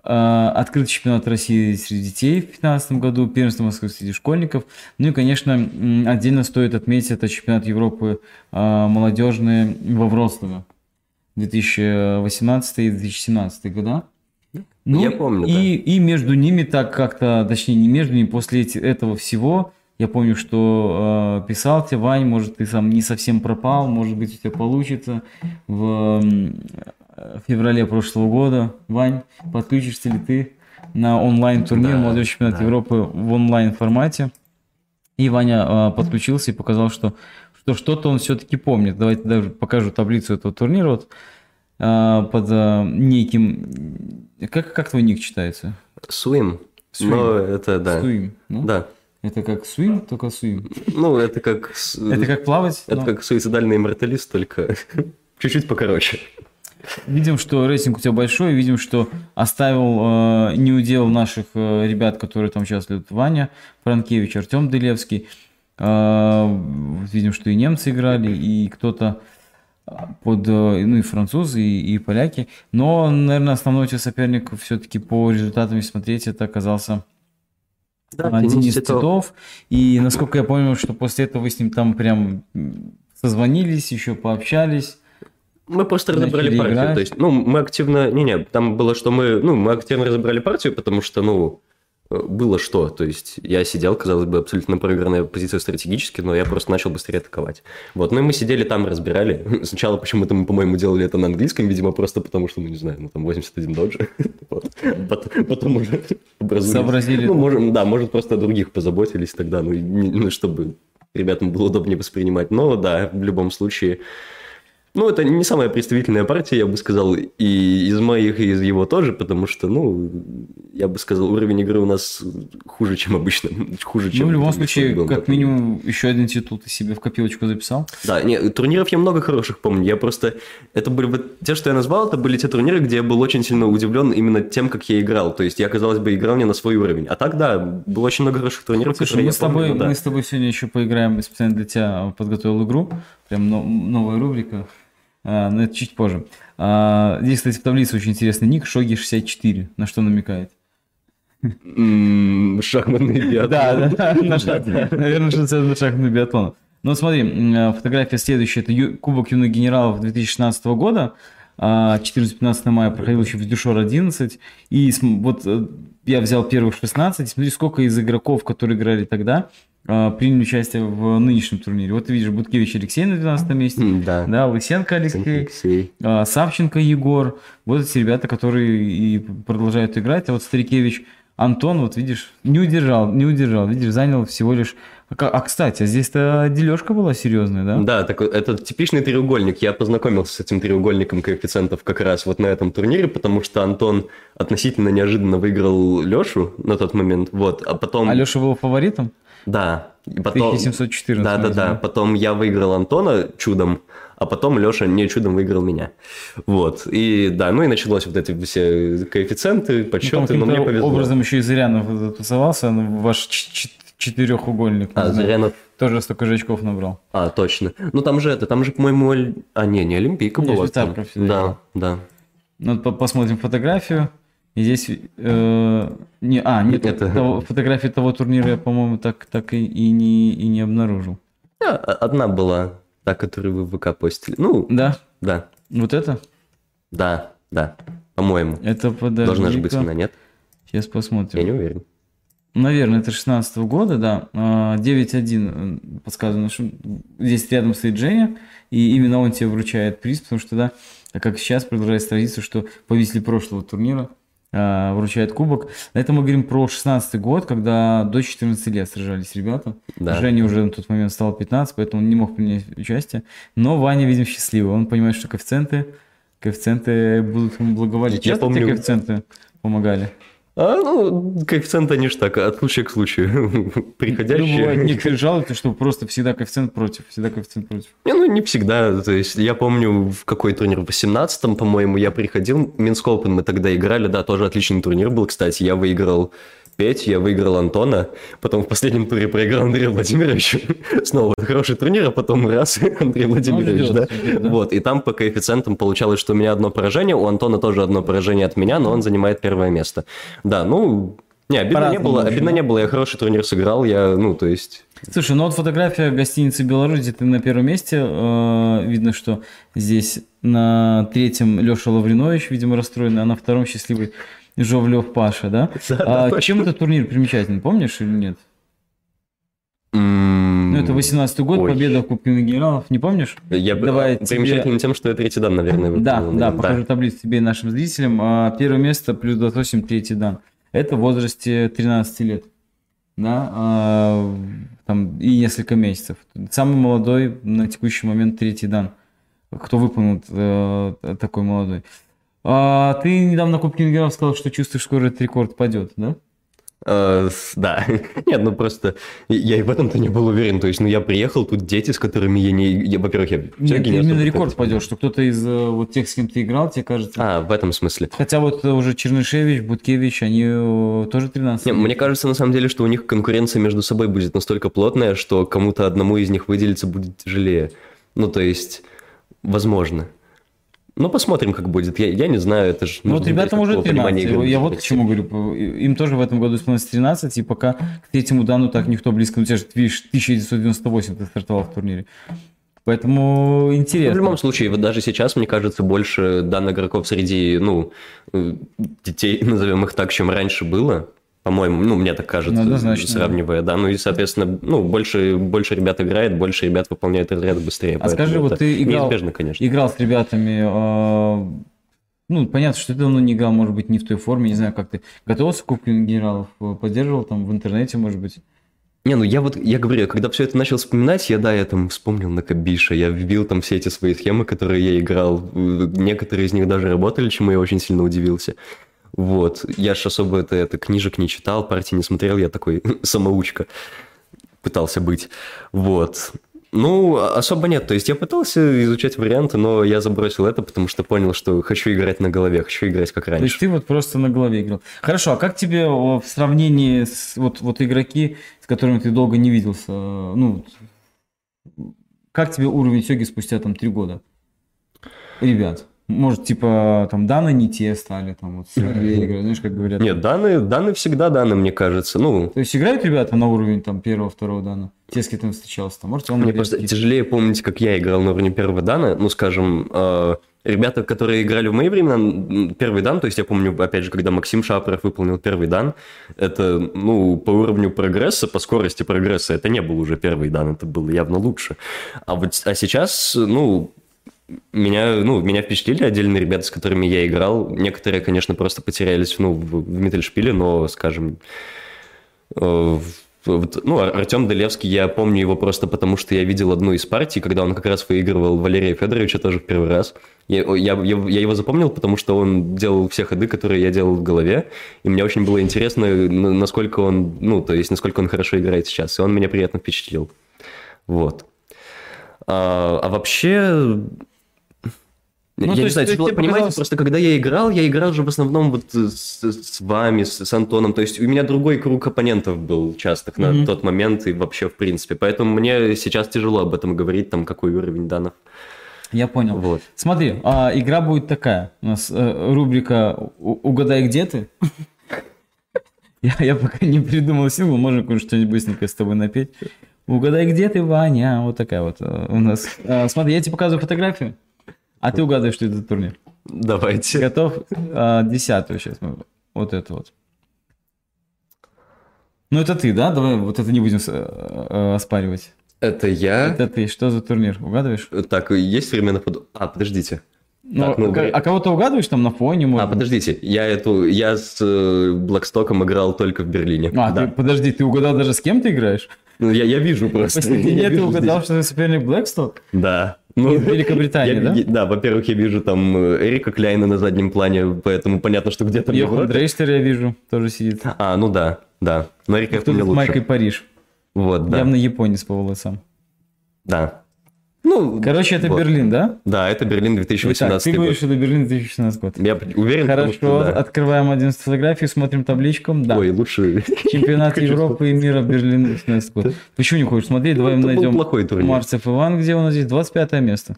А, Открытый чемпионат России среди детей в 2015 году, первенство Москвы среди школьников. Ну и, конечно, отдельно стоит отметить, это чемпионат Европы молодежный во Вроцлаве 2018 и 2017 года. Ну, Я помню, и, и между ними так как-то, точнее не между ними, после этого всего Я помню, что э, писал тебе, Вань, может, ты сам не совсем пропал, может быть, у тебя получится. В э, феврале прошлого года, Вань, подключишься ли ты на онлайн-турнир Да, молодежи чемпионата да. Европы в онлайн-формате? И Ваня э, подключился и показал, что, что что-то он все-таки помнит. Давайте даже покажу таблицу этого турнира. Вот, э, под э, неким... Как, как твой ник читается? Swim. Swim. Но это, да. Swim. ну? Да. Это как swim, только swim. Ну, это как... Это как плавать? Это но как суицидальный имморталист, только чуть-чуть покороче. Видим, что рейтинг у тебя большой, видим, что оставил э, неудел наших э, ребят, которые там участвуют. Ваня Франкевич, Артем Дылевский. Э, видим, что и немцы играли, и кто-то под, э, ну и французы, и, и поляки. Но, наверное, основной соперник все-таки по результатам, если смотреть, это оказался а, Денис, Титов. И насколько я помню, что после этого вы с ним там прям созвонились, еще пообщались. Мы просто Начали разобрали партию. играть. То есть, ну, мы активно... Не-не, там было, что мы... Ну, мы активно разобрали партию, потому что, ну, было что. То есть, я сидел, казалось бы, абсолютно проигранная позиция стратегически, но я просто начал быстрее атаковать. Вот, ну и мы сидели там, разбирали. Сначала почему-то мы, по-моему, делали это на английском, видимо, просто потому что, ну, не знаю, ну, там 81 доджи. Вот. Пот- Потом уже. Сообразили. Ну, можем, да, может, просто о других позаботились тогда, ну, ну, чтобы ребятам было удобнее воспринимать. Но, да, в любом случае... Ну, это не самая представительная партия, я бы сказал, и из моих, и из его тоже, потому что, ну, я бы сказал, уровень игры у нас хуже, чем обычно. Хуже, чем Ну, в любом случае, как году. минимум, еще один титул ты себе в копилочку записал. Да, не, турниров я много хороших помню. Я просто... Это были вот те, что я назвал, это были те турниры, где я был очень сильно удивлен именно тем, как я играл. То есть я, казалось бы, играл не на свой уровень. А так, да, было очень много хороших турниров, Слушай, которые мы я с, тобой, помню, да. мы с тобой сегодня еще поиграем, специально для тебя подготовил игру, прям но- новая рубрика, А, но это чуть позже. А, Здесь, кстати, в таблице очень интересный ник, Шоги 64, на что намекает? Шахматный биатлон. Да, да, наверное, что это на шахматный биатлон. Ну, смотри, э, фотография следующая. Это Кубок юных генералов 2016 года. А, 14-15 мая проходил еще в Дюшор 11. И вот э, я взял первых 16. Смотри, сколько из игроков, которые играли тогда, а, приняли участие в нынешнем турнире. Вот ты видишь, Буткевич Алексей на 12 месте. Да. Да, Лысенко Алексей, Алексей. а, Савченко Егор. Вот эти ребята, которые и продолжают играть. А вот Старикевич Антон, вот видишь, не удержал, не удержал. Видишь, занял всего лишь... А, а, кстати, а здесь-то дележка была серьезная, да? Да, такой, это типичный треугольник. Я познакомился с этим треугольником коэффициентов как раз вот на этом турнире, потому что Антон относительно неожиданно выиграл Лешу на тот момент, вот, а потом... Алеша был фаворитом? Да, и потом... 1714. Да, да, да. Потом я выиграл Антона чудом, а потом Леша не чудом выиграл меня. Вот. И да, ну и началось вот эти все коэффициенты, Ну, подсчеты, но мне повезло. образом еще и Зырянов тусовался, ну, ваш четырехугольник. А, Зырянов... Тоже столько же очков набрал. А, точно. Ну там же это, там же, по-моему, Оль- а не, не Олимпийка Не, была. Да, да. Ну, посмотрим фотографию. И здесь... э, не, а, нет, Это- того- фотографии того турнира я, по-моему, так, так и, и, не, и не обнаружил. А, Одна была, та, которую вы в ВК постили. Ну, Да? да, Вот это? да, да, по-моему. Это подожди Должна же быть она, нет? Сейчас Я посмотрим. не уверен. Наверное, это 16 года, да. А, 9-1 э, подсказано, что здесь рядом стоит Женя, и именно он тебе вручает приз, потому что, да, как сейчас продолжается традиция, что повесили прошлого турнира, а, вручает кубок. Это мы говорим про 16 год, когда до 14 лет сражались ребята. Да. Жене уже на тот момент стало 15, поэтому он не мог принять участие. Но Ваня, видим, счастливый. Он понимает, что коэффициенты, коэффициенты будут ему благоволить. Я Часто помню- коэффициенты помогали? А, ну, коэффициент они ж так, от случая к случаю. Ну, бывает, Приходящие. некоторые жалуются, что просто всегда коэффициент против, всегда коэффициент против. Не, ну, не всегда. То есть, я помню, в какой турнир, в 18-м, по-моему, я приходил, Минск Open мы тогда играли, да, тоже отличный турнир был, кстати. Я выиграл Петь, я выиграл Антона, потом в последнем туре проиграл Андрею Владимировичу. Снова хороший турнир, а потом раз, Андрей Владимирович, ждет, да? Вот, и там по коэффициентам получалось, что у меня одно поражение, у Антона тоже одно поражение от меня, но он занимает первое место. Да, ну, не, обидно не было, обидно не было, я хороший турнир сыграл, я, ну, то есть... Слушай, ну вот фотография гостиницы Беларусь, где ты на первом месте. э, видно, что здесь на третьем Леша Лавринович, видимо, расстроенный, а на втором счастливый Жовлев Паша, да? Да, А да, чем этот турнир примечателен, помнишь или нет? это 18 год, Ой. победа в Кубке генералов, не помнишь? Я бы- Давай а, тебе- примечательным тем, что я третий дан, наверное, выполнил, Да, да, наверное. покажу таблицу тебе и нашим зрителям. А, Первое место плюс 28, третий дан. Это в возрасте 13 лет. Да, а, там и несколько месяцев. Самый молодой на текущий момент третий дан. Кто выполнил э, такой молодой? А, ты недавно на Кубке генералов сказал, что чувствуешь, скоро этот рекорд падет, да? С- Да. Нет, ну просто я и в этом-то не был уверен. То есть, ну я приехал, тут дети, с которыми я не... я, Во-первых, я... Нет, не именно рекорд падет, что кто-то из э, вот тех, с кем ты играл, тебе кажется. А, в этом смысле. Хотя вот э, уже Чернышевич, Буткевич, они э, тоже 13 Не, лет. мне кажется, на самом деле, что у них конкуренция между собой будет настолько плотная, что кому-то одному из них выделиться будет тяжелее. Ну, то есть, возможно. Ну, посмотрим, как будет. Я, я не знаю, это же... Ну, вот ребятам уже такого понимания 13. игры Я вот к чему говорю. Им тоже в этом году исполнилось 13, и пока к третьему дану так никто близко. Ну, у тебя же, видишь, 1998 ты стартовал в турнире. Поэтому Ну, интересно. в любом случае, вот даже сейчас, мне кажется, больше дан игроков среди, ну, э, детей, назовем их так, чем раньше было. По-моему, ну, мне так кажется, Ну, сравнивая, да. Ну и, соответственно, ну, больше, больше ребят играет, больше ребят выполняют разряд быстрее. А скажи, вот ты играл- Неизбежно, конечно. Играл с ребятами. э, Ну, понятно, что ты давно не играл, может быть, не в той форме, не знаю, как ты. Готовился к Кубку генералов? э, Поддерживал там в интернете, может быть? Не, ну я вот, я говорю, когда все это начал вспоминать, я, да, я там вспомнил на Кабиша, я вбил там все эти свои схемы, которые я играл, Э, некоторые из них даже работали, чему я очень сильно удивился. Вот, я ж особо это, это книжек не читал, партии не смотрел, я такой самоучка пытался быть, вот. Ну, особо нет, то есть я пытался изучать варианты, но я забросил это, потому что понял, что хочу играть на голове, хочу играть как То есть раньше. ты вот просто на голове играл. Хорошо, а как тебе в сравнении с вот, вот игроки, с которыми ты долго не виделся, э, ну, как тебе уровень Сёги спустя там три года? Ребят, может, типа, там, Даны не те стали, там, вот, слабее играют, знаешь, как говорят. Нет, данные, данные всегда данные, мне кажется, ну, То есть играют ребята на уровень, там, первого, второго Дана? Те, с кем ты встречался, там, может, он Мне просто тяжелее помнить, как я играл на уровне первого дана. Ну, скажем, э, ребята, которые играли в мои времена, первый дан, то есть я помню, опять же, когда Максим Шапоров выполнил первый дан, это, ну, по уровню прогресса, по скорости прогресса, это не был уже первый дан, это было явно лучше. А вот, а сейчас, ну, меня, ну, меня впечатлили отдельные ребята, с которыми я играл. Некоторые, конечно, просто потерялись, ну, в, в Миттельшпиле, но, скажем, э, вот, ну, Ар- Артем Долевский, я помню его просто потому, что я видел одну из партий, когда он как раз выигрывал Валерия Федоровича тоже в первый раз. Я, я, я, я его запомнил, потому что он делал все ходы, которые я делал в голове, и мне очень было интересно, на- насколько он, ну, то есть, насколько он хорошо играет сейчас, и он меня приятно впечатлил. Вот. А, а вообще, Ну, я не знаю, тяжело тебе понимать, показалось- просто когда я играл, я играл же в основном вот с, с вами, с, с Антоном, то есть у меня другой круг оппонентов был частых на Мгм. тот момент и вообще в принципе, поэтому мне сейчас тяжело об этом говорить, там какой уровень данных. Я понял. Вот. Смотри, а, игра будет такая. У нас э, рубрика «У- «Угадай, где ты?». Я, я пока не придумал силу, можно что-нибудь быстренько с тобой напеть. «Угадай, где ты, Ваня?» Вот такая вот э, у нас. А, смотри, я тебе показываю фотографию, а ты угадываешь, что это за турнир. Давайте. Готов? А, Десятую сейчас. мы- Вот это вот. Ну, это ты, да? Давай вот это не будем э, э, оспаривать. Это я. Это ты. Что за турнир? Угадываешь? Так, есть время на под... А, подождите. Ну, Так, ну, а, а кого-то угадываешь там на фоне? Может А, подождите, я эту, я с э, Блэкстоком играл только в Берлине. А, да. ты, подожди, ты угадал даже с кем ты играешь? Ну, я, я вижу просто. Я ты угадал, здесь. что ты соперник Блэксток? Да. Ну, Из Великобритании, я- да? я- Да, во-первых, я вижу там э, Эрика Кляйна на заднем плане, поэтому понятно, что где-то Йохан Европе. Дрейстер, я вижу, тоже сидит. А, ну да, да. Но Эрика Кто лучше. Майкой Париж. Вот, да. Явно японец по волосам. Да. Ну, Короче, это вот. Берлин, да? Да, это Берлин Итак, 2018 ты год. говоришь, что это Берлин 2016 год. Я уверен, потому Хорошо, что, да. открываем 11 фотографию, смотрим табличку. Да. Ой, лучше... Чемпионат Европы и мира Берлин 2016 год. Почему не хочешь смотреть? Давай был найдем плохой турнир. Марцев Иван, где нас здесь? 25 место.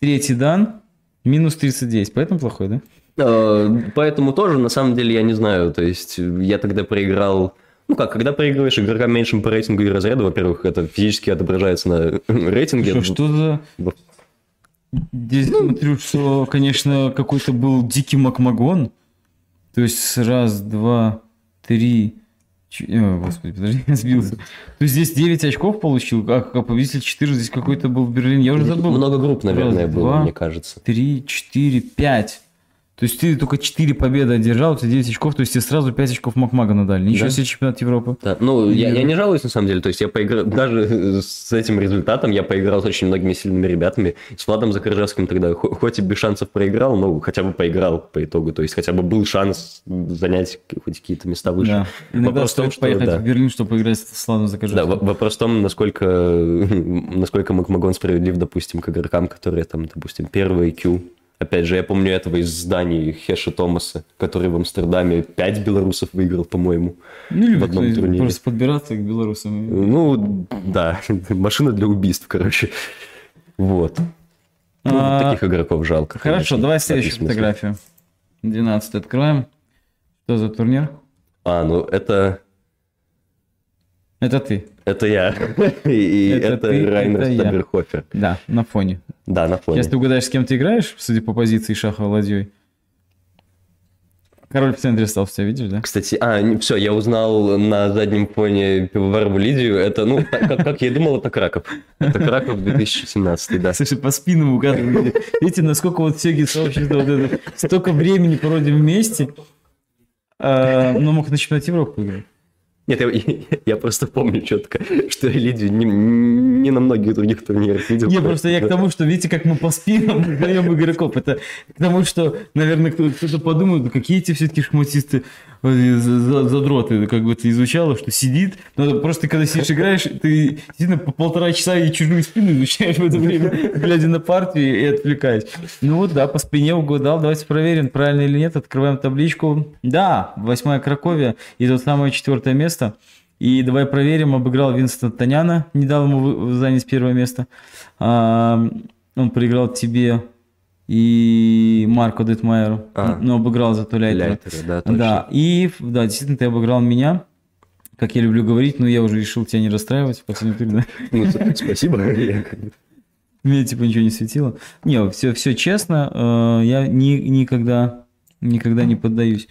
Третий дан, минус 39, поэтому плохой, да? Э, Поэтому тоже, на самом деле, я не знаю. То есть, я тогда проиграл... Ну как, когда проигрываешь игрокам меньшим по рейтингу и разряду, во-первых, это физически отображается на рейтинге. Что, что за... Здесь смотрю, что, конечно, какой-то был дикий Макмагон. То есть раз, два, три, Ч- э, Господи, подожди, я сбился. То есть здесь 9 очков получил, а, а победитель 4 здесь какой-то был в Берлине. Я уже забыл. Много групп, наверное, Раз, было, два. мне кажется. 3, 4, 5. То есть ты только 4 победы одержал, у тебя 9 очков, то есть тебе сразу 5 очков Макмага надали. Ничего Да. себе чемпионат Европы. Да, ну, я, я не жалуюсь, на самом деле. То есть я поиграл, даже с этим результатом я поиграл с очень многими сильными ребятами. С Владом Закоржевским тогда, хо- хоть и без шансов проиграл, но хотя бы поиграл по итогу. То есть хотя бы был шанс занять хоть какие-то места выше. Да. Иногда Вопрос в том, что, поехать да. в Берлин, чтобы поиграть с Славным закажем. Да, вопрос в том, насколько, насколько Макмагон справедлив, допустим, к игрокам, которые там, допустим, первый Q. Опять же, я помню этого из зданий Хеша Томаса, который в Амстердаме 5 белорусов выиграл, по-моему. Любят в одном турнире. просто подбираться к белорусам. Ну, да, машина для убийств, короче. Вот. Ну, А, таких игроков жалко. Хорошо, конечно, давай следующую фотографию. 12 открываем. Что за турнир? А, ну это, Это ты. это я. И Это это, ты, Райнер. Стаберхофер. Да, на фоне. Да, на фоне. Сейчас ты угадаешь, с кем ты играешь, судя по позиции шаха ладьей. Король в центре стал, тебя видишь, да? Кстати, а, все, я узнал на заднем фоне пивоварву Лидию. Это, ну, так, как, как я и думал, это Краков. Это Краков 2017, да. Слушай, по спинам угадываю. Видите, насколько вот все сообщество вот это, столько времени проводим вместе, а, но мог на чемпионате Европы играть. Нет, я, я просто помню четко, что я Лидию не, не на многих других турнирах видел. Не, просто я к тому, что видите, как мы по спинам узнаем игроков. Это к тому, что, наверное, кто- кто-то подумает, какие эти все-таки шахматисты э, за- за- задроты, как бы ты изучала, что сидит. Но просто когда сидишь играешь, ты действительно по полтора часа и чужую спину изучаешь в это время, глядя на партию и отвлекаясь. Ну вот, да, по спине угадал. Давайте проверим, правильно или нет. Открываем табличку. Да, восьмая Краковия и то самое четвертое место. И давай проверим, обыграл Винстона Таняна, не дал ему занять первое место. А, он проиграл тебе и Марко Детмайеру, А. но обыграл зато Ляйтера. Ляйтера, да, точно. Да, и да, действительно, ты обыграл меня, как я люблю говорить, но я уже решил тебя не расстраивать в последнем туре? Ну, спасибо. Мне типа ничего не светило. Не, все, все честно, э, я ни, никогда, никогда не поддаюсь.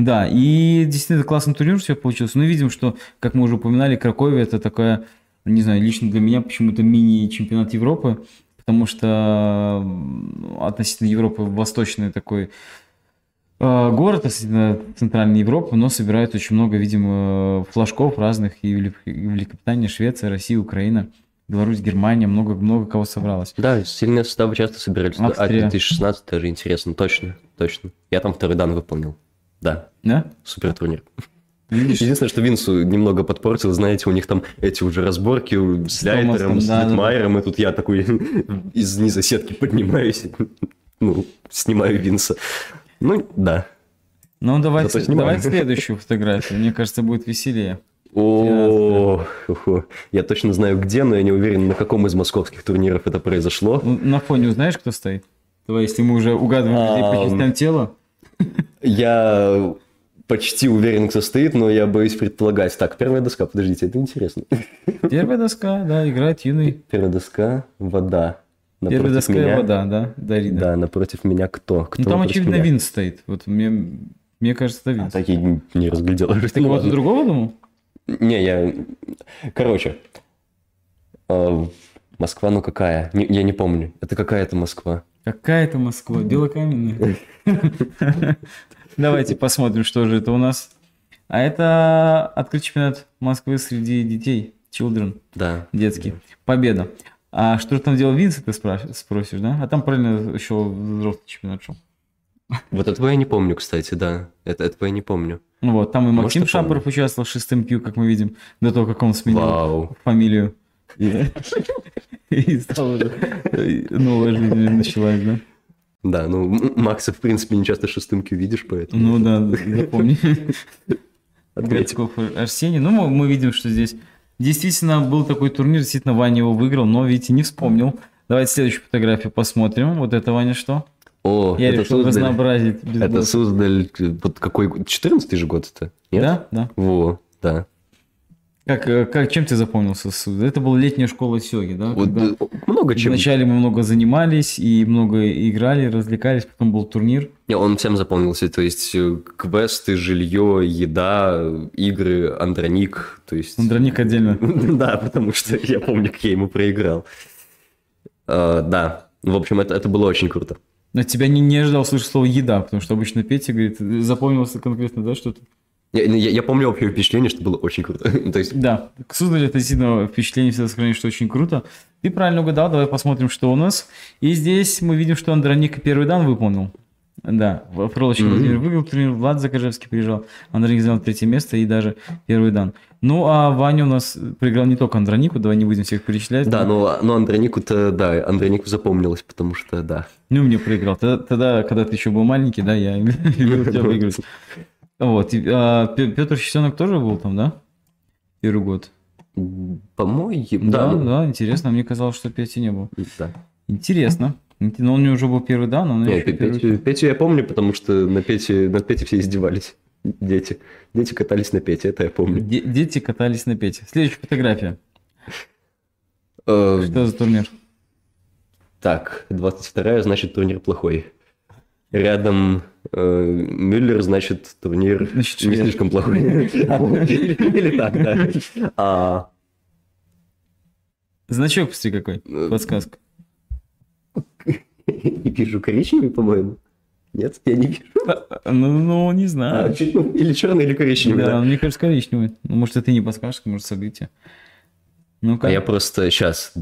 Да, и действительно классный турнир все получился. Но видим, что, как мы уже упоминали, Краковия это такая, не знаю, лично для меня почему-то мини-чемпионат Европы, потому что относительно Европы восточный такой э, город, относительно Центральной Европы, но собирают очень много, видимо, флажков разных и Велик- и Великобритания, Швеция, Россия, Украина. Беларусь, Германия, много-много кого собралось. Да, сильные составы часто собирались. А Австрия. 2016 тоже интересно, точно, точно. Я там второй дан выполнил. Да, Да? супер турнир. Видишь? Единственное, что Винсу немного подпортил, знаете, у них там эти уже разборки с, С Ляйтером, с да, да, да. Литмайером, и тут я такой из низа сетки поднимаюсь, ну, снимаю Винса. Ну, да. Ну, давайте, давайте следующую фотографию. Мне кажется, будет веселее. О, я точно знаю где, но я не уверен, на каком из московских турниров это произошло. Ну, на фоне узнаешь, кто стоит? Давай, если мы уже угадываем частям тела. Я почти уверен, кто стоит, но я боюсь предполагать. Так, первая доска, подождите, это интересно. Первая доска, да, играет юный. Первая доска, вода. Первая Напротив доска меня- вода, да, Дарина. Да, напротив меня кто? кто Ну, там, очевидно, меня? Винс стоит. Вот мне, мне кажется, это А, Винс. так я не не разглядел. Ты кого-то другого думал? Не, я... Короче. э, Москва, ну какая? Не- я не помню. Это какая-то Москва. Какая это Москва? Белокаменная. Давайте посмотрим, что же это у нас. А это открытый чемпионат Москвы среди детей. Children. Да. Детский. Победа. А что же там делал Винс, ты спросишь, да? А там правильно еще взрослый чемпионат шел. Вот этого я не помню, кстати, да. Это, этого я не помню. Ну вот, там и Может, Максим помню. Шапоров участвовал в шестом Q, как мы видим, до того, как он сменил Вау. фамилию. И и стал уже, новая жизнь началась, да? Да, ну, Макса, в принципе, не часто шестым Q видишь, поэтому... Ну да, запомни. Грицков Арсений. Ну, мы, мы видим, что здесь действительно был такой турнир, действительно Ваня его выиграл, но, видите, не вспомнил. Давайте следующую фотографию посмотрим. Вот это Ваня что? О, Я это решил Суздаль. разнообразить. Это. Суздаль, вот какой, 14 же год это? Нет? Да, да. Во, да. Как, э, как, чем ты запомнился? Это была летняя школа Сёги, да? Вот, Когда э, много чем. Вначале мы много занимались и много играли, развлекались, потом был турнир. Не, он всем запомнился, то есть э, квесты, жилье, еда, игры, Андроник, то есть... Андроник отдельно. Да, потому что я помню, как я ему проиграл. Э, Да, в общем, это, это было очень круто. Но тебя не, не ожидал слышать слово еда, потому что обычно Петя говорит, запомнился конкретно, да, что-то? Я, я- я помню общее впечатление, что было очень круто. То есть, Да, к Суздалю это действительно впечатление всегда сохранить, что очень круто. Ты правильно угадал, давай посмотрим, что у нас. И здесь мы видим, что Андроник первый дан выполнил. Да, Фролович Мгм. Владимир выиграл турнир, Влад Закажевский приезжал, Андроник занял третье место и даже первый дан. Ну, а Ваня у нас проиграл не только Андронику, давай не будем всех перечислять. да, но, но Андронику-то, да, Андронику запомнилось, потому что, да. Ну, мне проиграл. Тогда, тогда, когда ты еще был маленький, да, я любил тебя выиграть. Вот. а, Пе- Петр Чесенок тоже был там, да? Первый год. По-моему, Да, да. да, интересно. Мне казалось, что Пети не был. да. Интересно. Ин- Но он него уже был первый дан, он Не, еще Пе- первый- Петю, Петю я помню, потому что на Пете, над Пете все издевались. Дети. Дети катались на Пете, это я помню. Де- Дети катались на Пете. Следующая фотография. Э, Что за турнир? Так, 22 значит турнир плохой. Рядом э, Мюллер, значит турнир Значит, не слишком плохой. Или так, да. А, Значок, посмотри, какой. Э, Подсказка. И вижу коричневый, по-моему. Нет, я не вижу. А, Ну, ну, не А, знаю. ну, или черный, или коричневый, Да, мне кажется, коричневый. Ну, может, это не подскажешь, может, событие. Ну-ка. А я просто сейчас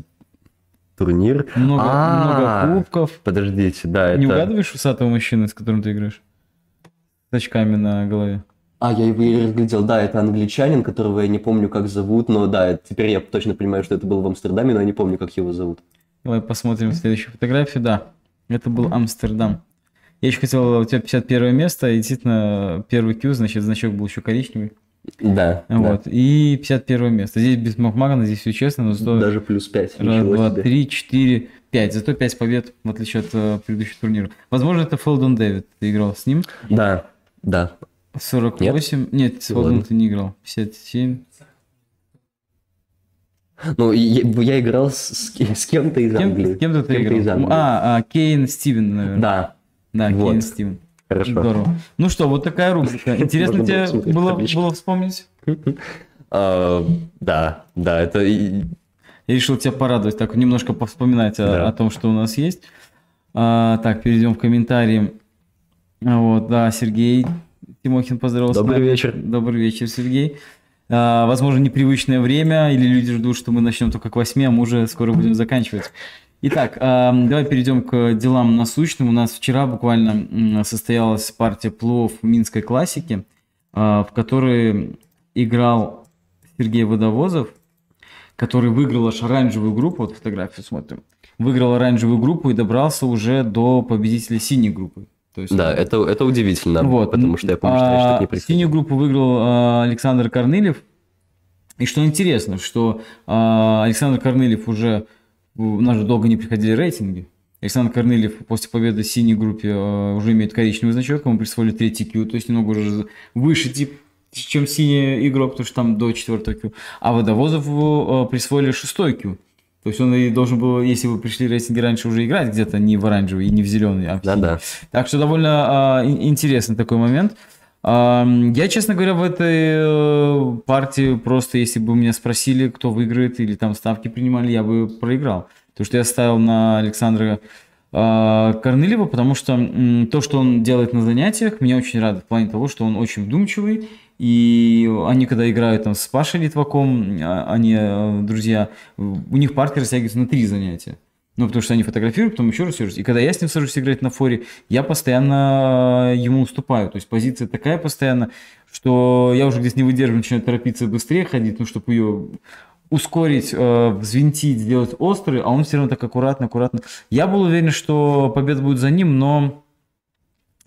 турнир. Много, А, много кубков. Подождите, да, Не это... угадываешь усатого мужчины, с которым ты играешь? С очками на голове. А, я его и разглядел, да, это англичанин, которого я не помню, как зовут, но да, теперь я точно понимаю, что это был в Амстердаме, но я не помню, как его зовут. Давай посмотрим следующую фотографию. Да, это был Амстердам. Я еще хотел, у тебя 51 место, и действительно первый Q, значит, значок был еще коричневый. Да, Вот. И 51 место. Здесь без Макмагана, здесь все честно, но да. зато Даже плюс 5. раз, два, три, четыре, пять. Зато 5 побед, в отличие от э, предыдущих турниров. Возможно, это Фелдон Дэвид. Ты играл с ним. Да, да. 48. Нет, с Ладно. Фелдон ты не играл. 57. Ну, я, я играл с, с кем- с кем-то из С кем, Англии. с кем-то С ты из играл. Англии. А, а, Кейн Стивен, наверное. Да, Да, Вот. Кейн Стивен. Хорошо. Здорово. Ну что, вот такая рубрика. Интересно тебе было, было вспомнить? А, да, да, это... Я решил тебя порадовать, так немножко повспоминать о, Да. о том, что у нас есть. А, так, перейдем в комментарии. А, Вот, да, Сергей Тимохин поздоровался. Добрый вечер. Добрый вечер, Сергей. А, возможно, непривычное время, или люди ждут, что мы начнем только к 8, а мы уже скоро будем заканчивать. Итак, а, давай перейдем к делам насущным. У нас вчера буквально состоялась партия плов Минской классики, а, в которой играл Сергей Водовозов, который выиграл аж оранжевую группу, вот фотографию смотрим, выиграл оранжевую группу и добрался уже до победителя синей группы. То есть, Да, это, это удивительно, вот. потому что я помню, что раньше так не А, происходило. Синюю группу выиграл а, Александр Корнылев. И что интересно, что а, Александр Корнылев уже... У нас же долго не приходили рейтинги. Александр Корнылев после победы в синей группе а, уже имеет коричневый значок, ему присвоили третий Q, то есть немного уже выше тип, чем синий игрок, потому что там до четвертого Q. А Водовозову а, присвоили шестой Q. То есть он и должен был, если вы пришли рейтинги раньше, уже играть где-то не в оранжевый и не в зеленый, а в синий. Да-да. Так что довольно а, ин- интересный такой момент. Я, честно говоря, в этой э, партии просто, если бы меня спросили, кто выиграет, или там ставки принимали, я бы проиграл. Потому что я ставил на Александра а, Корнылева, потому что то, что он делает на занятиях, меня очень радует в плане того, что он очень вдумчивый, и они, когда играют там с Пашей Литваком, а, они, э, друзья, у них партия растягивается на три занятия. Ну, потому что они фотографируют, потом еще раз, еще. И когда я с ним сажусь играть на форе, я постоянно ему уступаю. То есть позиция такая постоянно, что я уже здесь не выдерживаю, начинаю торопиться быстрее ходить, ну, чтобы ее ускорить, э, взвинтить, сделать острый, а он все равно так аккуратно, аккуратно. Я был уверен, что победа будет за ним, но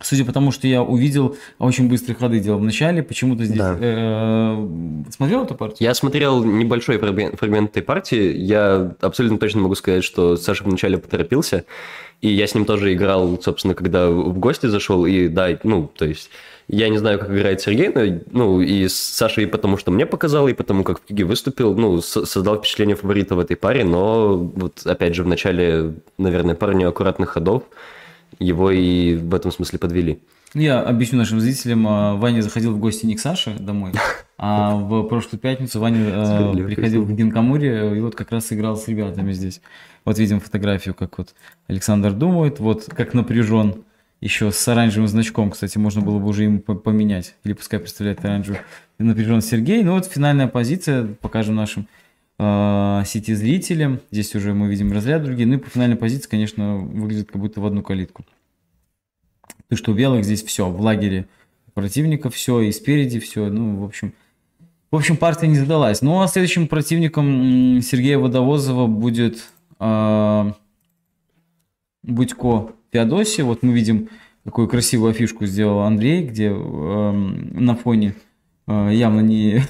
Судя по тому, что я увидел, очень быстрые ходы делал в начале, почему-то здесь... Да. э, смотрел эту партию? Я смотрел небольшой фрагмент, фрагмент этой партии. Я абсолютно точно могу сказать, что Саша вначале поторопился. И я с ним тоже играл, собственно, когда в гости зашел. И да, ну, то есть... Я не знаю, как играет Сергей, но, ну, и с Сашей потому, что мне показал, и потому, как в Киге выступил, ну, создал впечатление фаворита в этой паре, но вот, опять же, в начале, наверное, пару неаккуратных ходов его и в этом смысле подвели. Я объясню нашим зрителям. а, Ваня заходил в гости не к Саше домой, а в прошлую пятницу Ваня Справедливо, приходил в. Гинкамуре и вот как раз играл с ребятами здесь. Вот видим фотографию, как вот Александр думает, вот как напряжен. Еще с оранжевым значком, кстати, можно было бы уже ему по- поменять. Или пускай представляет оранжевый. Напряжен Сергей. Ну вот финальная позиция, покажем нашим сети зрителям. Здесь уже мы видим разряд другие. Ну и по финальной позиции, конечно, выглядит как будто в одну калитку. Ты что у белых здесь все, в лагере противника все, и спереди все. Ну, в общем, в общем, партия не задалась. Ну, а следующим противником Сергея Водовозова будет а, Будько Феодосия. Вот мы видим, какую красивую афишку сделал Андрей, где эм, на фоне э, явно не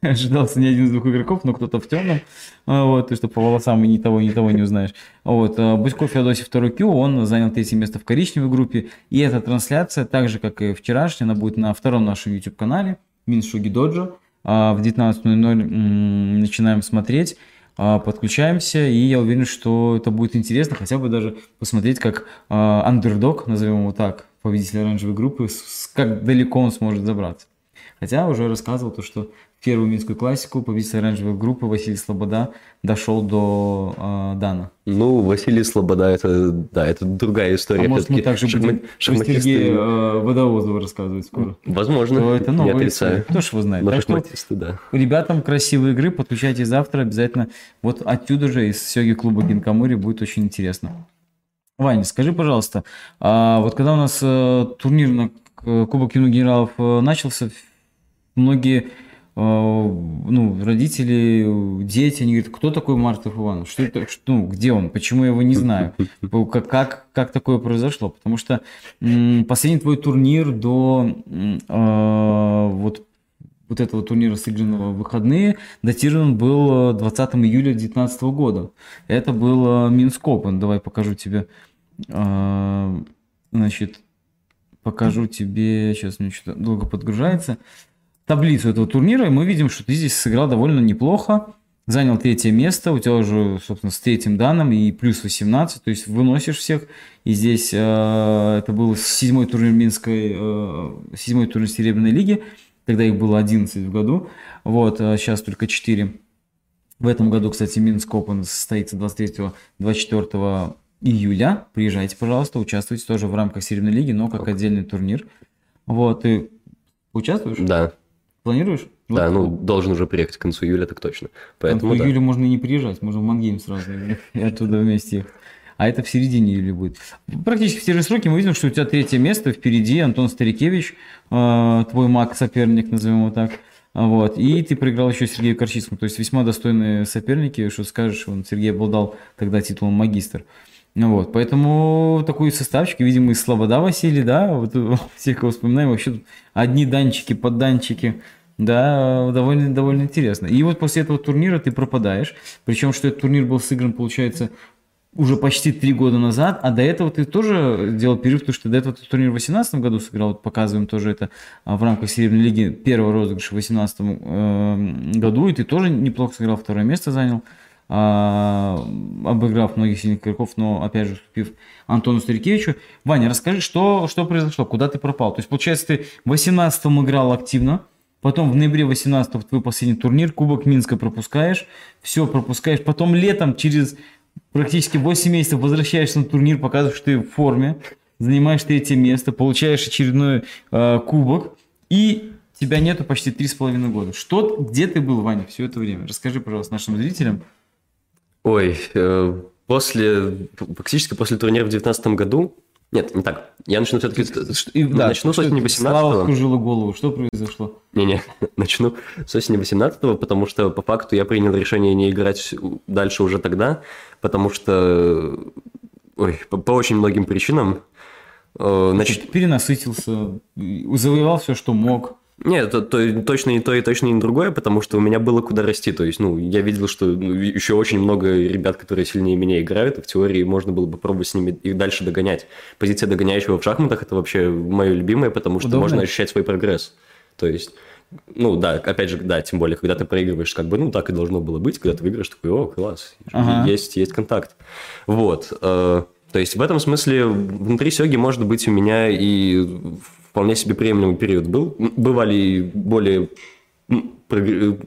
ожидался ни один из двух игроков, но кто-то в темном. А, Вот, то, что по волосам и ни того, ни того не узнаешь. Вот, а, Будько Феодосий второй Q, он занял третье место в коричневой группе. И эта трансляция, так же, как и вчерашняя, она будет на втором нашем YouTube-канале, Миншуги Доджо. А, В 19.00 м, начинаем смотреть, а, подключаемся, и я уверен, что это будет интересно, хотя бы даже посмотреть, как а, андердог, назовем его так, победитель оранжевой группы, как далеко он сможет забраться. Хотя уже рассказывал то, что первую минскую классику победитель оранжевой группы Василий Слобода дошел до а, Дана. Ну, Василий Слобода, это, да, это другая история. А может мы также шахмат- будем шахматисты- Сергея э, Водовозова рассказывать скоро? Возможно, То это не новая отрицаю. история. Кто ж его знает. Но Так что шахматисты, да. ребятам красивые игры, подключайтесь завтра обязательно. Вот отсюда же из Сёги клуба Гинкамури будет очень интересно. Ваня, скажи, пожалуйста, а вот когда у нас э, турнир на Кубок юных генералов э, начался, многие э, ну, родители, э, дети, они говорят, кто такой Мартов Иванов? Что это, что, ну, где он? Почему я его не знаю? Как, как, как такое произошло? Потому что м, последний твой турнир до э, вот вот этого турнира, сыгранного в выходные, датирован был э, 20 июля 2019 года. Это был э, Минск Open. Давай покажу тебе. э, Значит, покажу тебе, сейчас мне что-то долго подгружается, таблицу этого турнира, и мы видим, что ты здесь сыграл довольно неплохо, занял третье место, у тебя уже, собственно, с третьим данным и плюс 18, то есть выносишь всех, и здесь э, это был седьмой турнир Минской, э, седьмой турнир Серебряной лиги, тогда их было 11 в году, вот, а сейчас только 4. В этом году, кстати, Минск Open состоится 23-24 июля. Приезжайте, пожалуйста, участвуйте тоже в рамках Серебряной лиги, но как отдельный турнир. Вот, ты участвуешь? Да, Планируешь? да, Вот, ну, должен уже приехать к концу июля, так точно. Поэтому, в да. июле можно и не приезжать, можно в Мангейм сразу и оттуда вместе. А это в середине июля будет. Практически в те же сроки мы видим, что у тебя третье место впереди, Антон Старикевич, э, твой маг соперник, назовем его так. А Вот. И ты проиграл еще Сергею Корчицкому. То есть весьма достойные соперники, что скажешь, он Сергей обладал тогда титулом магистр. Ну Вот, поэтому такой составчик, видимо, из Слобода Василий, да, вот э, всех, кого вспоминаем, вообще одни данчики, подданчики, да, довольно, довольно интересно. И вот после этого турнира ты пропадаешь, причем, что этот турнир был сыгран, получается, уже почти три года назад, а до этого ты тоже делал перерыв, потому что до этого ты турнир в 2018 году сыграл, вот показываем тоже это а, в рамках Серебряной лиги первого розыгрыша в 2018 году, и ты тоже неплохо сыграл, второе место занял, обыграв многих сильных игроков, но опять же уступив Антону Старикевичу. Ваня, расскажи, что, что произошло, куда ты пропал? То есть, получается, ты в 18 играл активно, Потом в ноябре 18 твой последний турнир, Кубок Минска пропускаешь, все пропускаешь. Потом летом через практически 8 месяцев возвращаешься на турнир, показываешь, что ты в форме, занимаешь третье место, получаешь очередной э, кубок, и тебя нету почти 3,5 года. Что, где ты был, Ваня, все это время? Расскажи, пожалуйста, нашим зрителям. Ой, э, после, практически после турнира в 2019 году, нет, не так, я начну все-таки, И, да, начну с осени Слава 18 кружила голову, что произошло? Не-не, начну с осени 18 потому что по факту я принял решение не играть дальше уже тогда, потому что, ой, по, по очень многим причинам. Э, Значит, Ты перенасытился, завоевал все, что мог. Нет, то, то- точно не то и точно не другое, потому что у меня было куда расти. То есть, ну, я видел, что ну, еще очень много ребят, которые сильнее меня играют, и в теории можно было бы пробовать с ними их дальше догонять. Позиция догоняющего в шахматах – это вообще мое любимое, потому что Удобно? можно ощущать свой прогресс. То есть, ну да, опять же, да, тем более, когда ты проигрываешь, как бы, ну, так и должно было быть, когда ты выиграешь, такой, о, класс, Ага. есть, есть контакт. Вот. э, то есть, в этом смысле, внутри Сёги, может быть, у меня и вполне себе приемлемый период был. Бывали и более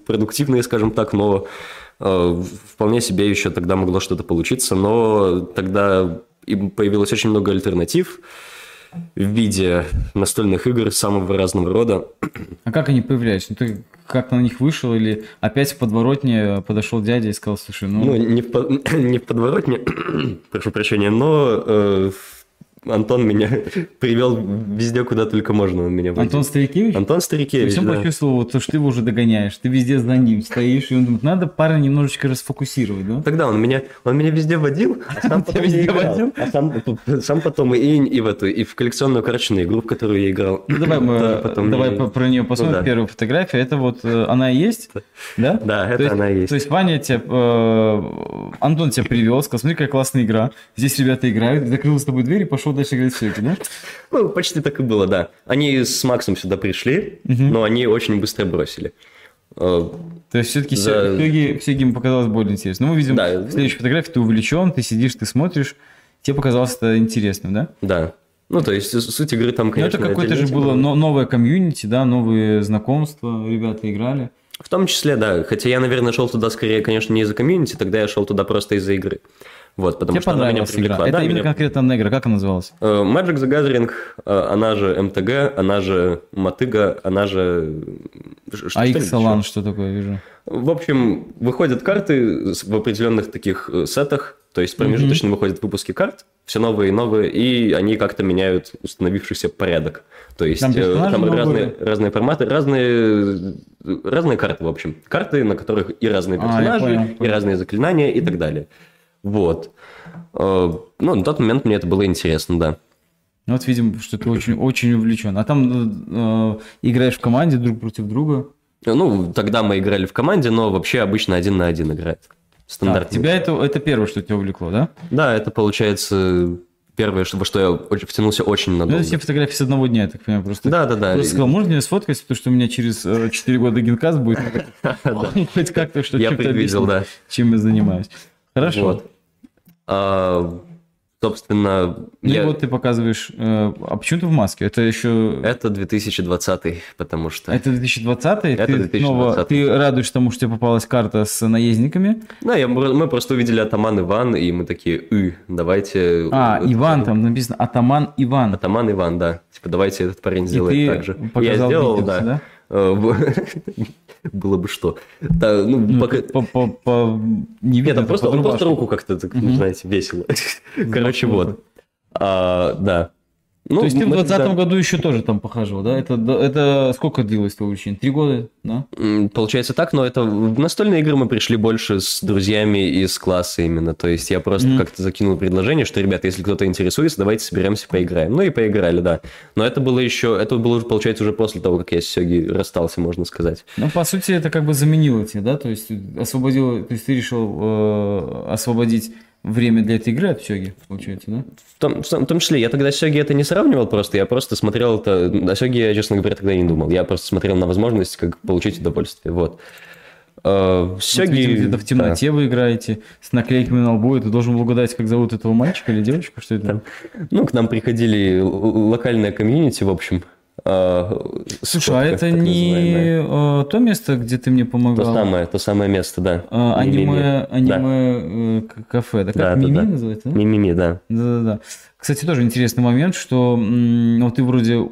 продуктивные, скажем так, но э, вполне себе еще тогда могло что-то получиться, но тогда появилось очень много альтернатив в виде настольных игр самого разного рода. А как они появлялись? Ну, ты как на них вышел или опять в подворотне подошел дядя и сказал, слушай, ну, Ну, не в, по- не в подворотне, прошу прощения, но э, Антон меня привел везде, куда только можно. Он меня водил. Антон Старикевич? Антон То Старикевич, есть он да. почувствовал, то, что ты его уже догоняешь, ты везде за ним стоишь, и он думает, надо парня немножечко расфокусировать, да? Тогда он меня, он меня везде водил, а сам потом не играл. водил? А сам, сам потом и, и в эту, и в коллекционную карточную игру, в которую я играл. Ну, давай мы потом давай не- про нее посмотрим. Ну, да. Первая фотография. Это вот э, она и есть, да? Да, То это есть- она и есть. То есть Ваня тебя, э, Антон тебя привел, сказал, смотри, какая классная игра. Здесь ребята играют, закрыл с тобой дверь и пошел в сёки, да? Ну, почти так и было, да. Они с Максом сюда пришли, но они очень быстро бросили. Э, То есть все-таки За- сёги, сёги им показалось более интересно. Ну, мы видим Да. в следующей фотографии, ты увлечен, ты сидишь, ты смотришь, тебе показалось это интересным, да? Да. Ну, то есть, суть игры там, Ну, конечно, это какое-то же было но- новое комьюнити, да, новые знакомства, ребята играли. В том числе, да. Хотя я, наверное, шел туда скорее, конечно, не из-за комьюнити, тогда я шел туда просто из-за игры. Вот, потому Тебе что она меня понравилась игра. привлекла. Это Да, именно меня- конкретно игра, как она называлась? Э, Magic the Gathering, э, она же МТГ, она же Мотыга, она же... ш- А что-нибудь Иксалан, что такое, вижу. В общем, выходят карты в определенных таких э, сетах, то есть промежуточно выходят выпуски карт, все новые и новые, и они как-то меняют установившийся порядок. То есть Там э, там новые? разные, разные форматы, разные, разные карты, в общем. Карты, на которых и разные А, персонажи, понял, и понял. разные заклинания, и так далее. Вот. Э, Ну, на тот момент мне это было интересно, да. Ну, Вот видим, что ты очень, очень увлечен. А там э, играешь в команде друг против друга. Ну, тогда мы играли в команде, но вообще обычно один на один играет. Так, Стандартно. тебя это, это первое, что тебя увлекло, да? Да, это получается первое, что- во что я втянулся очень Ну, надолго. это все фотографии с одного дня, я так понимаю. Просто, Да, да, да. просто сказал, можно мне сфоткать, потому что у меня через э, 4 года генкаст будет. Хоть как-то что Я предвидел, да. чем я занимаюсь. Хорошо. А, собственно, Ну и я- вот ты показываешь... э, а почему ты в маске? Это еще... это 2020, потому что... Это 2020 Это ты 2020. снова ты радуешься тому, что тебе попалась карта с наездниками. Да, я, мы просто увидели Атаман Иван, и мы такие, «Ы, давайте... А, вот Иван, там написано Атаман Иван. Атаман Иван, да. Типа, давайте этот парень И сделает ты так же. показал я сделал, бицепс, да. да? Э, Было бы что. Да, ну, Ну, пока- по, по- по- не Нет, видно, просто, он просто руку как-то, так, знаете, весело. Короче, вот. А, да. Ну, То есть ты в мы 2020 тогда- году еще тоже там похаживал, да? Это, это сколько длилось твое увлечение? Три года, да? Получается так, но это в настольные игры мы пришли больше с друзьями из класса именно. То есть я просто Мгм. как-то закинул предложение, что, ребята, если кто-то интересуется, давайте соберемся, поиграем. Ну и поиграли, да. Но это было еще, это было, получается, уже после того, как я с Сёги расстался, можно сказать. Ну, по сути, это как бы заменило тебе, да? То есть освободило, то есть ты решил э, освободить время для этой игры от Сёги, получается, да? В том, в том- числе, я тогда с Сёги это не сравнивал просто, я просто смотрел это... О Сёге я, честно говоря, тогда не думал. Я просто смотрел на возможность, как получить удовольствие. Вот. Э, Вот Сёги... видим, где-то в да. темноте вы играете, с наклейками на лбу, и ты должен был угадать, как зовут этого мальчика или девочку, что это? Ну, к нам приходили л- л- локальное комьюнити, в общем. А, Слушай, а это не э, то место, где ты мне То помогал? самое, то самое место, да. А, Мимими. аниме, Да. аниме э, кафе, да? Как Да, Мими да. называется, да? Мимими, да. Да-да-да. Кстати, тоже интересный момент, что вот ты вроде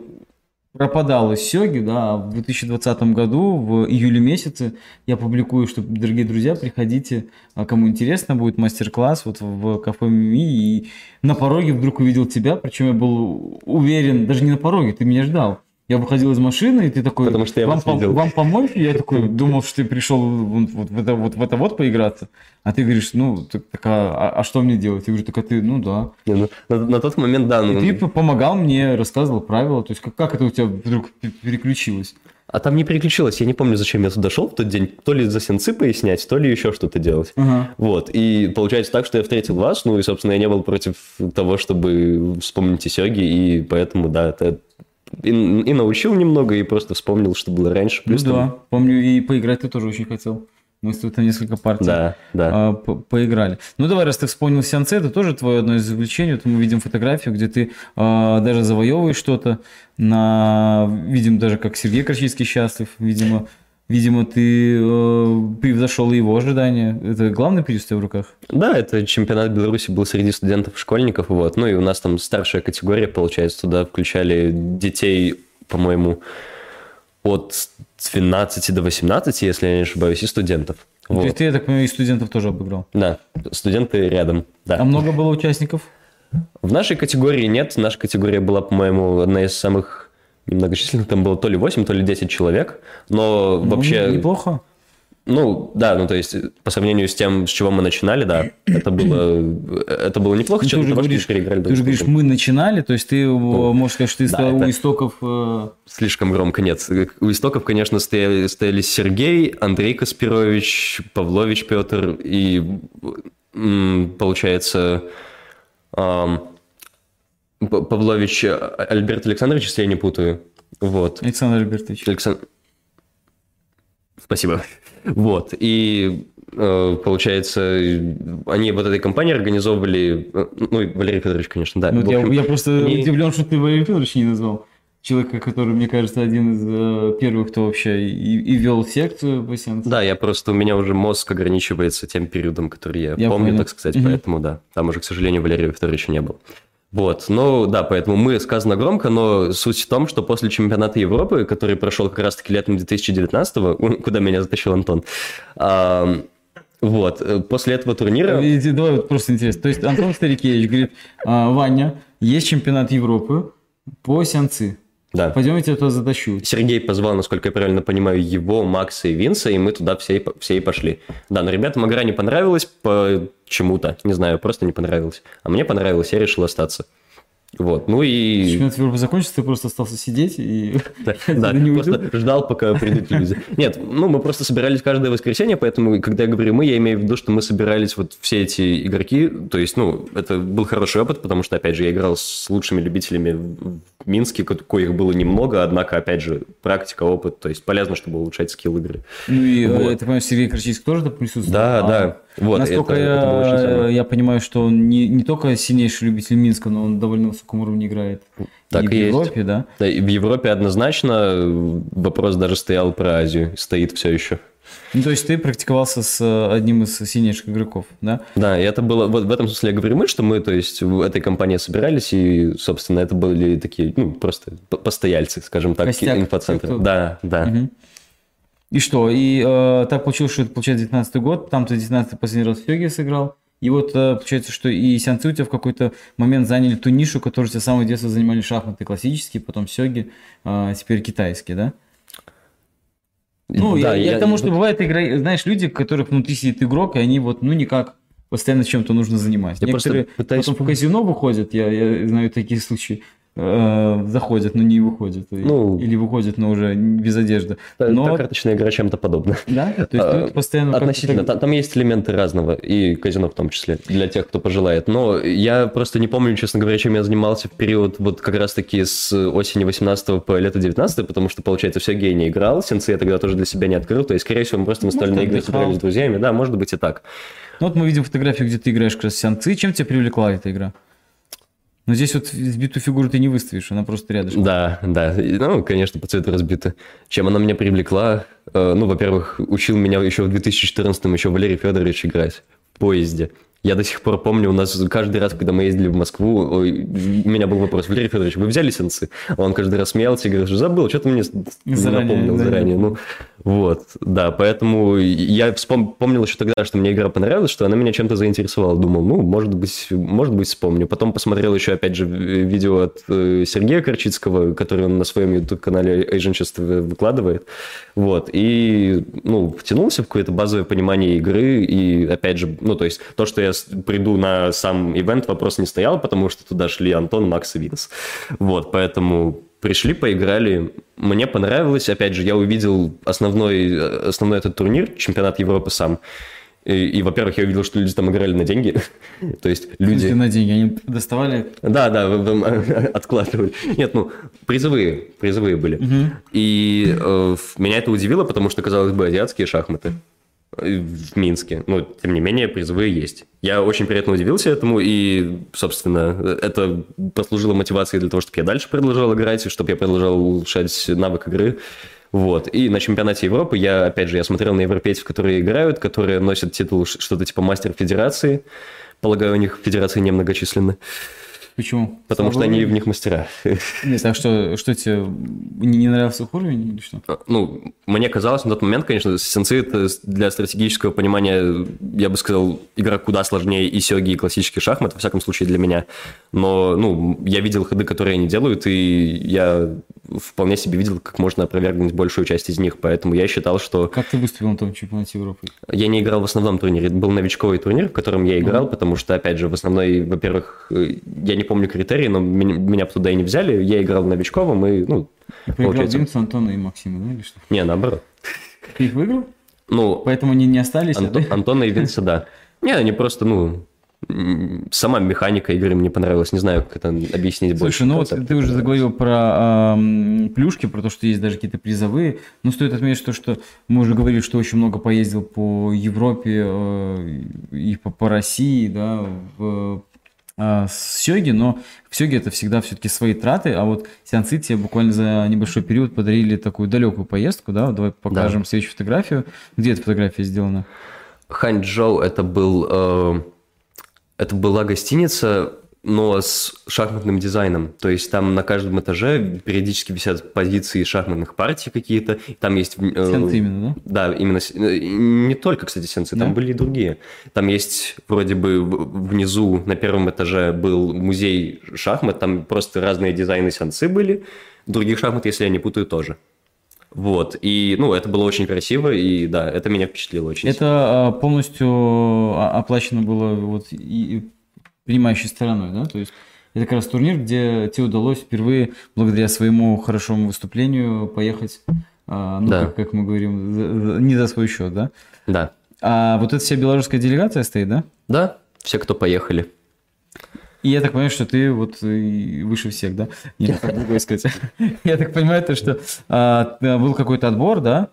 пропадал из Сёги, да, а в 2020 году, в июле месяце, я публикую, что, дорогие друзья, приходите, а кому интересно, будет мастер-класс вот в кафе Мими, и на пороге вдруг увидел тебя, причем я был уверен, даже не на пороге, ты меня ждал. Я выходил из машины, и ты такой, Потому что я вам, видел». вам помочь? И я такой думал, что ты пришел вот, в это вот, в это вот поиграться. А ты говоришь, ну, так, так, а, а- а что мне делать? Я говорю, так а ты, ну да. Не, ну, на, на тот момент, да. И Ну, ты п- помогал мне, рассказывал правила. То есть как, как это у тебя вдруг переключилось? А там не переключилось. Я не помню, зачем я туда шел в тот день. То ли за сенсы пояснять, то ли еще что-то делать. Ага. Вот, и получается так, что я встретил вас, ну и, собственно, я не был против того, чтобы вспомнить Сёги, и поэтому, да, это и, и научил немного, и просто вспомнил, что было раньше. Ну Плюс там- да, помню, и поиграть ты тоже очень хотел. Мы с тобой несколько партий Да, да. а, по- поиграли. Ну давай, раз ты вспомнил сеансы, это тоже твое одно из увлечений. Вот мы видим фотографию, где ты а, даже завоевываешь что-то. На... Видим даже, как Сергей Крачинский счастлив. Видимо, видимо ты э, превзошел его ожидания. Это у тебя в руках? Да, это чемпионат Беларуси был среди студентов и школьников, вот. Ну и у нас там старшая категория, получается, туда включали детей, по-моему, от 12 до 18, если я не ошибаюсь, и студентов. То Вот. есть ты, я так понимаю, и студентов тоже обыграл. Да, студенты рядом, да. А много было участников? В нашей категории нет. Наша категория была, по-моему, одна из самых многочисленных. Там было то ли 8, то ли 10 человек. Но Ну, вообще... неплохо. Ну, да, ну то есть по сравнению с тем, с чего мы начинали, да, это было, это было неплохо. Ну, ты уже говоришь, переиграли ты друг же с говоришь, мы начинали, то есть ты, э, можешь сказать, что ты да, стоял у истоков... э, Слишком громко, нет. У истоков, конечно, стояли, стояли Сергей, Андрей Каспирович, Павлович Петр и, получается, П- Павлович Альберт Александрович, если я не путаю. Вот. Александр Альбертович. Александр... Спасибо. Вот. И э, получается, они вот этой компании организовывали, э, ну, и Валерий Федорович, конечно, да. Ну, вот я, общем, я просто они- удивлен, что ты Валерий Федорович не назвал. Человека, который, мне кажется, один из э, первых, кто вообще и, и вел секцию сеансу. Да, я просто, у меня уже мозг ограничивается тем периодом, который я, Я помню, понял. так сказать, Мгм. поэтому да. Там уже, к сожалению, Валерия Федоровича не было. Вот, ну да, поэтому мы сказано громко, но суть в том, что после чемпионата Европы, который прошел как раз-таки летом 2019 куда меня затащил Антон, ам, вот, э, после этого турнира... И Давай вот просто интересно. То есть Антон Старикевич говорит, «А, Ваня, есть чемпионат Европы по сеансы. Да. Пойдем я тебя туда затащу. Сергей позвал, насколько я правильно понимаю, его, Макса и Винса, и мы туда все все и пошли. Да, но ребятам игра не понравилась почему-то, не знаю, просто не понравилось. А мне понравилось, я решил остаться. Вот, ну и... Чемпионат Европы закончился, ты просто остался сидеть и... Да, просто ждал, пока придут люди. Нет, ну мы просто собирались каждое воскресенье, поэтому, когда я говорю мы, я имею в виду, что мы собирались вот все эти игроки, то есть, ну, это был хороший опыт, потому что, опять же, я играл с лучшими любителями Минске, ко- коих было немного, однако, опять же, практика, опыт, то есть полезно, чтобы улучшать скилл игры. Ну и, э, Вот. я так понимаю, Сергей Крачинский тоже там присутствует? Да, А, да, вот, Насколько это- это было очень я, я понимаю, что он не, не только сильнейший любитель Минска, но он довольно высоком уровне играет. Так и в и есть. Европе, да? Да, и в Европе однозначно вопрос даже стоял про Азию, стоит все еще. Ну, то есть ты практиковался с э, одним из сильнейших игроков, да? Да, и это было, вот в этом смысле я говорю мы, что мы, то есть, в этой компании собирались, и, собственно, это были такие, ну, просто постояльцы, скажем так, Костяк, инфоцентра. Да, да. Мгм. И что? И э, так получилось, что это, получается, 19 год, там ты 19 последний раз в Сёге сыграл. И вот э, получается, что и сеансы у тебя в какой-то момент заняли ту нишу, которую тебя с самого детства занимали шахматы классические, потом сёги, а теперь китайские, да? Ну, да, я, я к тому, что бывает, игра, знаешь, люди, у которых внутри сидит игрок, и они вот, ну, никак постоянно чем-то нужно заниматься. Я Некоторые пытаюсь потом в казино выходят, я, я знаю такие случаи, э, заходят, но не выходят. И- Ну, или выходят, но уже без одежды. Та- Но, та карточная игра чем-то подобна. да? То есть А, постоянно... Относительно. Там, там есть элементы разного, и казино в том числе, для тех, кто пожелает. Но я просто не помню, честно говоря, чем я занимался в период вот как раз-таки с осени 18 по лето 19 потому что, получается, все не играл, сенсы я тогда тоже для себя не открыл, то есть, скорее всего, мы просто настольные игры собирались с друзьями, да, может быть и так. Ну вот мы видим фотографию, где ты играешь как раз сеансы. Чем тебя привлекла эта игра? Но здесь вот сбитую фигуру ты не выставишь, она просто рядышком. Да, да. Ну, конечно, по цвету разбита. Чем она меня привлекла? Э, Ну, во-первых, учил меня еще в 2014-м еще Валерий Федорович играть в поезде. Я до сих пор помню, у нас каждый раз, когда мы ездили в Москву, у меня был вопрос, Валерий Федорович, вы взяли сенсы? Он каждый раз смеялся и говорил, забыл, что ты мне заранее, напомнил заранее. заранее. Ну, вот, да, поэтому я вспом... помнил еще тогда, что мне игра понравилась, что она меня чем-то заинтересовала. Думал, ну, может быть, может быть, вспомню. Потом посмотрел еще, опять же, видео от э, Сергея Корчицкого, который он на своем YouTube-канале Agentship выкладывает. Вот, и, ну, втянулся в какое-то базовое понимание игры, и, опять же, ну, то есть, то, что я приду на сам ивент, вопрос не стоял, потому что туда шли Антон, Макс и Винс. Вот, поэтому пришли, поиграли. Мне понравилось. Опять же, я увидел основной, основной этот турнир, чемпионат Европы сам. И, и во-первых, я увидел, что люди там играли на деньги. То есть люди... на деньги? Они доставали? Да, да, откладывали. Нет, ну, призовые, призовые были. Угу. И э, меня это удивило, потому что, казалось бы, азиатские шахматы в Минске. Но, тем не менее, призовые есть. Я очень приятно удивился этому, и, собственно, это послужило мотивацией для того, чтобы я дальше продолжал играть, и чтобы я продолжал улучшать навык игры. Вот. И на чемпионате Европы я, опять же, я смотрел на европейцев, которые играют, которые носят титул что-то типа мастер федерации. Полагаю, у них федерации немногочисленны. Почему? Потому Слава что они в них мастера. Нет, а что, что тебе не, не нравился их уровень или что? А, ну, мне казалось на тот момент, конечно, сенсы это для стратегического понимания, я бы сказал, игра куда сложнее и сёги, и классический шахмат, во всяком случае для меня. Но, ну, я видел ходы, которые они делают, и я вполне себе видел, как можно опровергнуть большую часть из них, поэтому я считал, что... Как ты выступил на том чемпионате Европы? Я не играл в основном турнире, это был новичковый турнир, в котором я играл, mm-hmm. потому что, опять же, в основной, во-первых, я не помню критерии, но меня, меня туда и не взяли, я играл в новичковом, и, ну, и получается... Димса, Антона и Максима, да, или что? Не, наоборот. Ты их выиграл? Ну... Поэтому они не остались, Анто... да? Антона и Винса, да. Не, они просто, ну, сама механика игры мне понравилась. Не знаю, как это объяснить Слушай, больше. ну вот ты уже заговорил про э, плюшки, про то, что есть даже какие-то призовые. Но стоит отметить то, что мы уже говорили, что очень много поездил по Европе э, и по, по России, да, в э, Сёги, но в Сёге это всегда все-таки свои траты, а вот Сианцы тебе буквально за небольшой период подарили такую далекую поездку, да, давай покажем да. следующую фотографию. Где эта фотография сделана? Ханчжоу это был э, это была гостиница, но с шахматным дизайном. То есть там на каждом этаже периодически висят позиции шахматных партий какие-то. Там есть... Э, сенсы именно, да? Да, именно... Э, не только, кстати, сенсы, да? там были и другие. Там есть вроде бы внизу на первом этаже был музей шахмат, там просто разные дизайны сенсы были. Других шахмат, если я не путаю, тоже. Вот, и, ну, это было очень красиво, и, да, это меня впечатлило очень Это сильно. полностью а, оплачено было вот и принимающей стороной, да, то есть это как раз турнир, где тебе удалось впервые, благодаря своему хорошему выступлению, поехать, а, ну, да. как, как мы говорим, не за свой счет, да? Да. А вот эта вся белорусская делегация стоит, да? Да, все, кто поехали. И я так понимаю, что ты вот выше всех, да? Нет, как другое сказать. Я так понимаю, то, что а, был какой-то отбор, да?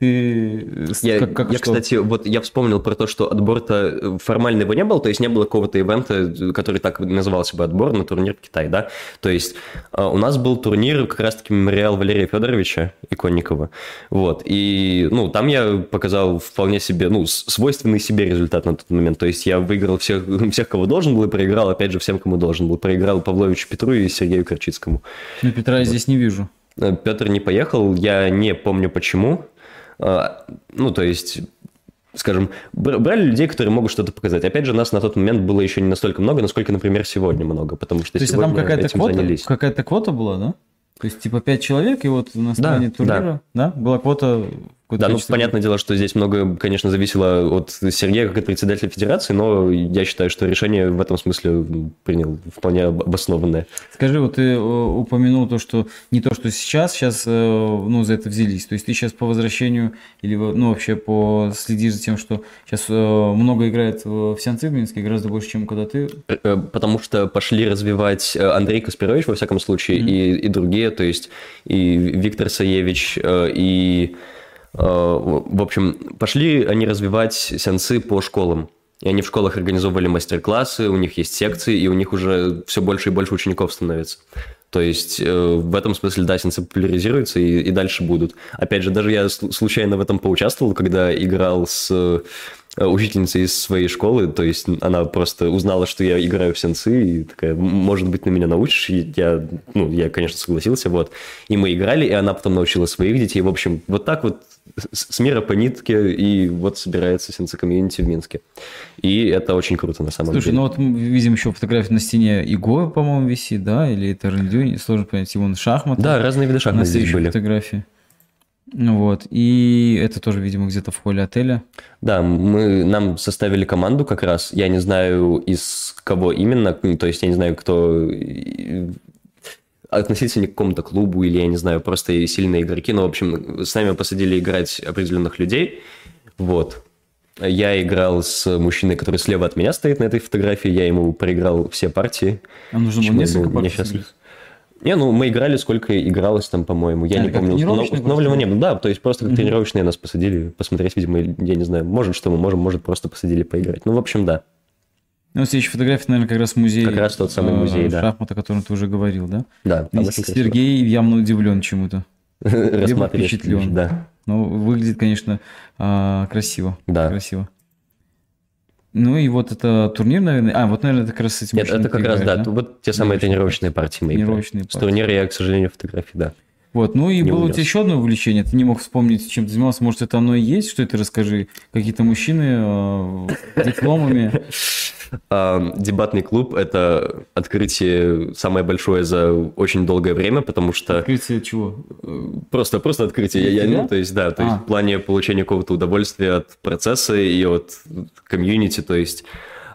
Ты я, как, как я кстати, вот я вспомнил про то, что отбор-то э, формально его не было, то есть не было какого-то ивента, который так назывался бы отбор на турнир в Китай, да. То есть а, у нас был турнир как раз-таки мемориал Валерия Федоровича Иконникова, вот. И ну там я показал вполне себе, ну свойственный себе результат на тот момент. То есть я выиграл всех, всех, кого должен был, и проиграл опять же всем, кому должен был. Проиграл Павловичу Петру и Сергею Корчицкому. Ну Петра я здесь не вижу. Э, Петр не поехал, я не помню почему. А, ну, то есть скажем, брали людей, которые могут что-то показать. Опять же, нас на тот момент было еще не настолько много, насколько, например, сегодня много, потому что То есть, а там какая-то квота, какая-то квота была, да? То есть, типа, пять человек, и вот на основании да, турнира, да. да, была квота да, ну, понятное дело, что здесь много, конечно, зависело от Сергея как от председателя федерации, но я считаю, что решение в этом смысле принял вполне обоснованное. Скажи, вот ты э, упомянул то, что не то, что сейчас, сейчас, э, ну, за это взялись. То есть ты сейчас по возвращению или, ну, вообще по следишь за тем, что сейчас э, много играет в Сианцы Минске, гораздо больше, чем когда ты? Потому что пошли развивать Андрей Каспирович, во всяком случае, mm-hmm. и, и другие, то есть и Виктор Саевич, и в общем, пошли они развивать сеансы по школам. И они в школах организовывали мастер-классы, у них есть секции, и у них уже все больше и больше учеников становится. То есть э, в этом смысле, да, сенсы популяризируются и, и дальше будут. Опять же, даже я случайно в этом поучаствовал, когда играл с э, учительница из своей школы, то есть она просто узнала, что я играю в сенсы, и такая, может быть, на меня научишь? И я, ну, я, конечно, согласился, вот. И мы играли, и она потом научила своих детей. В общем, вот так вот с мира по нитке, и вот собирается сенсы комьюнити в Минске. И это очень круто, на самом Слушай, деле. ну вот мы видим еще фотографию на стене Иго, по-моему, висит, да? Или это Рендю, сложно понять, вон шахматы. Да, разные виды шахмат здесь были. фотографии. Ну вот, и это тоже, видимо, где-то в холле отеля. Да, мы, нам составили команду как раз. Я не знаю, из кого именно. То есть я не знаю, кто э, относительно к какому-то клубу или, я не знаю, просто сильные игроки. Но, в общем, с нами посадили играть определенных людей. Вот. Я играл с мужчиной, который слева от меня стоит на этой фотографии. Я ему проиграл все партии. А нужно было несколько партий? Не, ну мы играли, сколько игралось там, по-моему. Я А, не помню. тренировочные Установленного просто? не было. Да, то есть просто как тренировочные нас посадили посмотреть, видимо, я не знаю, может, что мы можем, может, просто посадили поиграть. Ну, в общем, да. Ну, следующая фотография, наверное, как раз музей. Как раз тот самый э, музей, да. Шахмат, о котором ты уже говорил, да? Да, красиво. Сергей явно удивлен чему-то. Рассматриваешь впечатлен. Да, Ну, выглядит, конечно, а, красиво. да. Красиво. Ну и вот это турнир, наверное. А, вот, наверное, это как раз с этим Нет, это как раз, да, вот те самые Тренировочные тренировочные партии играли. Тренировочные С партии. турнира я, к сожалению, фотографии, да. Вот, ну и Не было у унес. тебя еще одно увлечение, ты не мог вспомнить, чем ты занимался, может, это оно и есть, что это расскажи, какие-то мужчины э, с дипломами, Дебатный клуб – это открытие самое большое за очень долгое время, потому что открытие чего? Просто, просто открытие. Я, я, ну, то есть, да, то есть А. в плане получения какого-то удовольствия от процесса и от комьюнити, то есть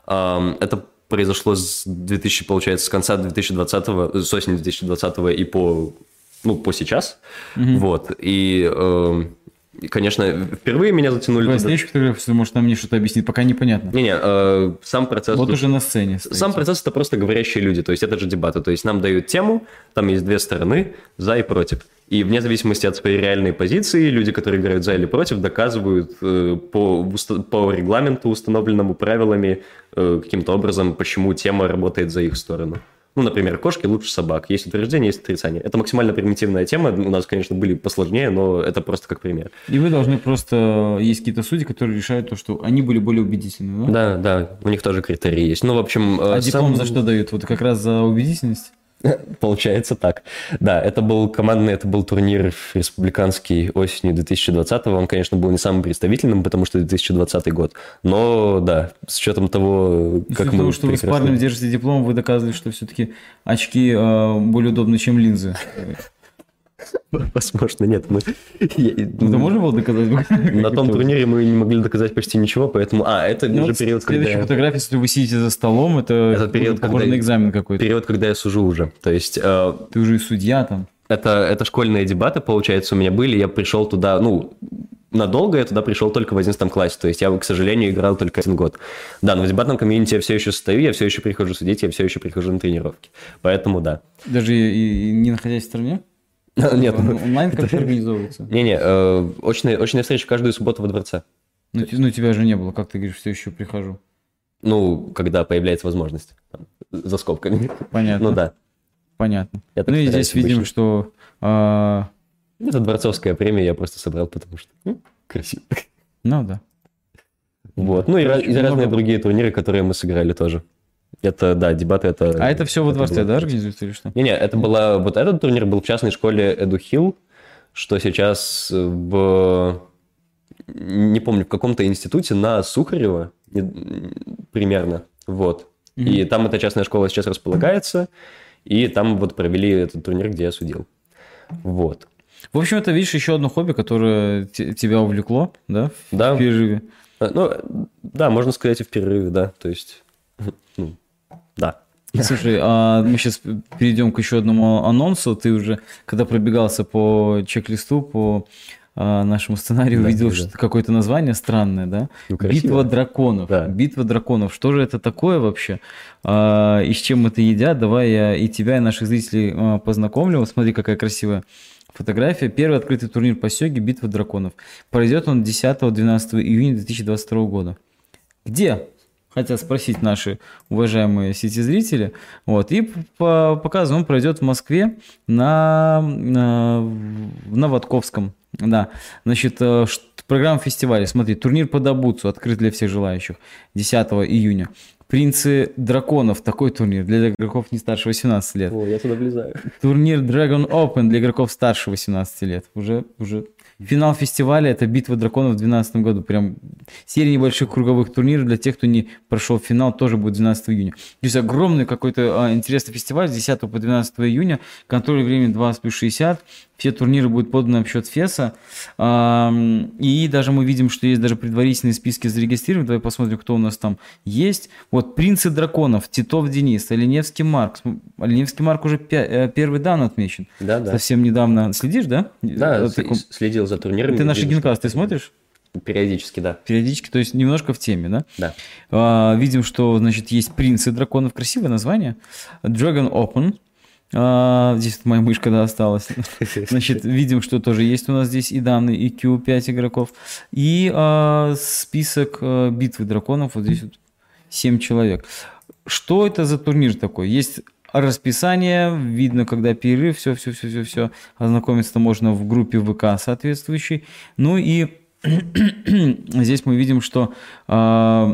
это произошло с 2000, получается, с конца 2020, с осени 2020 и по, ну, по сейчас, вот, и, и, конечно, впервые меня затянули Твоя туда. фотография, может, нам мне что-то объяснит, пока непонятно. Не-не, э, сам процесс... Вот тут- уже на сцене. Сам стоите. процесс это просто говорящие люди, то есть это же дебаты, то есть нам дают тему, там есть две стороны, за и против. И вне зависимости от своей реальной позиции, люди, которые играют за или против, доказывают э, по, по регламенту, установленному правилами, э, каким-то образом, почему тема работает за их сторону. Ну, например, кошки лучше собак. Есть утверждение, есть отрицание. Это максимально примитивная тема. У нас, конечно, были посложнее, но это просто как пример. И вы должны просто... Есть какие-то судьи, которые решают то, что они были более убедительны, да? Да, да, у них тоже критерии есть. Ну, в общем... э, А диплом сам- за что дают? Вот как раз за убедительность? Получается так. Да, это был командный, это был турнир республиканский осенью 2020 Он, конечно, был не самым представительным, потому что 2020 год. Но, да, с учетом того, Как мы потому что вы с прекрасно- парнем держите диплом, вы доказывали, что все-таки очки э, более удобны, чем линзы. Возможно, нет. Мы... Это можно было доказать? На том турнире мы не могли доказать почти ничего, поэтому... А, это Ну, уже период, когда... Следующая фотография, если вы сидите за столом, это, Это период, похоже когда- на экзамен какой-то. Период, когда я сужу уже. То есть э, Ты уже и судья там. Это, это школьные дебаты, получается, у меня были. Я пришел туда, ну, надолго я туда пришел только в 11 классе. То есть я, к сожалению, играл только один год. Да, но в дебатном комьюнити я все еще стою, я все еще прихожу судить, я все еще прихожу на тренировки. Поэтому да. Даже и, и не находясь в стране? Нет, Он- Онлайн как организовывается? не-не, э, очная, очная встреча каждую субботу во дворце. Ну, ну, тебя же не было, как ты говоришь, все еще прихожу. Ну, когда появляется возможность. Там, за скобками. Понятно. Ну да. Понятно. Я Ну и здесь видим, обычно. что... а, Это дворцовская премия, я просто собрал, потому что м, красиво. ну да. Вот. Ну и, ra- и разные много- другие турниры, которые мы сыграли тоже. Это, да, дебаты, это... А это все во дворце, было да, организуется или что? Не-не, это была... Вот этот турнир был в частной школе EduHill, что сейчас в... Не помню, в каком-то институте на Сухарева примерно. Вот. И там эта частная школа сейчас располагается, и там вот провели этот турнир, где я судил. Вот. В общем, это, видишь, еще одно хобби, которое те- тебя увлекло, да, в Да. перерыве. Э, Ну, да, можно сказать, и в перерыве, да. То есть, да. Слушай, а мы сейчас перейдем к еще одному анонсу. Ты уже, когда пробегался по чек-листу, по а, нашему сценарию, Да, увидел да. какое-то название странное, да? Ну, красиво. Битва драконов. Да. Битва драконов. Что же это такое вообще? А, и с чем это едят? Давай я и тебя, и наших зрителей а, познакомлю. Вот смотри, какая красивая фотография. Первый открытый турнир по сёге «Битва драконов». Пройдет он 10-12 июня 2022 года. Где? Хотят спросить наши уважаемые сети-зрители. Вот, и по показу он пройдет в Москве на, на, на Ватковском. Да, значит, э, программа фестиваля. Смотри, турнир по Дабуцу открыт для всех желающих 10 июня. Принцы драконов, такой турнир для игроков не старше 18 лет. О, я туда влезаю. Турнир Dragon Open для игроков старше 18 лет. Уже, уже Финал фестиваля – это «Битва драконов» в 2012 году. Прям серия небольших круговых турниров для тех, кто не прошел финал, тоже будет 12 июня. То есть огромный какой-то а, интересный фестиваль с 10 по 12 июня. Контроль времени 20 плюс 60. Все турниры будут поданы в счет ФЕСа. И даже мы видим, что есть даже предварительные списки зарегистрированных. Давай посмотрим, кто у нас там есть. Вот «Принцы драконов», Титов Денис, Оленевский Марк. Оленевский Марк уже э, первый дан отмечен. Да, да. Совсем недавно. Следишь, да? Да, Таком... следил за турнирами. Ты наши генкасты смотришь? Периодически, да. Периодически, то есть немножко в теме, да? Да. А, видим, что, значит, есть принцы драконов. Красивое название. Dragon Open. А, здесь моя мышка да, осталась. Значит, видим, что тоже есть у нас здесь и данные, и Q 5 игроков. И а, список а, битвы драконов. Вот здесь вот 7 человек. Что это за турнир такой? Есть расписание, видно, когда перерыв, все, все, все, все, все. Ознакомиться можно в группе ВК соответствующей. Ну и здесь мы видим, что э,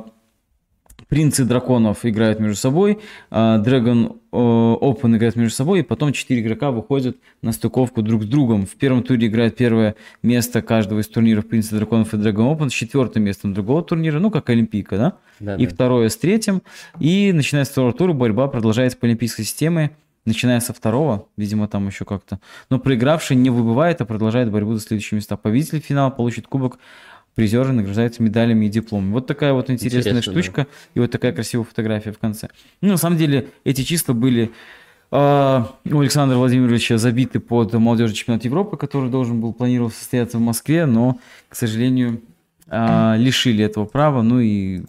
принцы драконов играют между собой, э, Dragon Open играет между собой, и потом четыре игрока выходят на стыковку друг с другом. В первом туре играет первое место каждого из турниров Принца Драконов и Dragon Open с четвертым местом другого турнира, ну, как Олимпийка, да? да и да. второе с третьим. И начиная с второго тура борьба продолжается по олимпийской системе, начиная со второго, видимо, там еще как-то. Но проигравший не выбывает, а продолжает борьбу за следующие места. Победитель финала получит кубок призеры награждаются медалями и дипломами. Вот такая вот интересная Интересно, штучка да. и вот такая красивая фотография в конце. Ну, на самом деле, эти числа были э, у Александра Владимировича забиты под молодежный чемпионат Европы, который должен был планировать состояться в Москве, но, к сожалению, э, лишили этого права. Ну и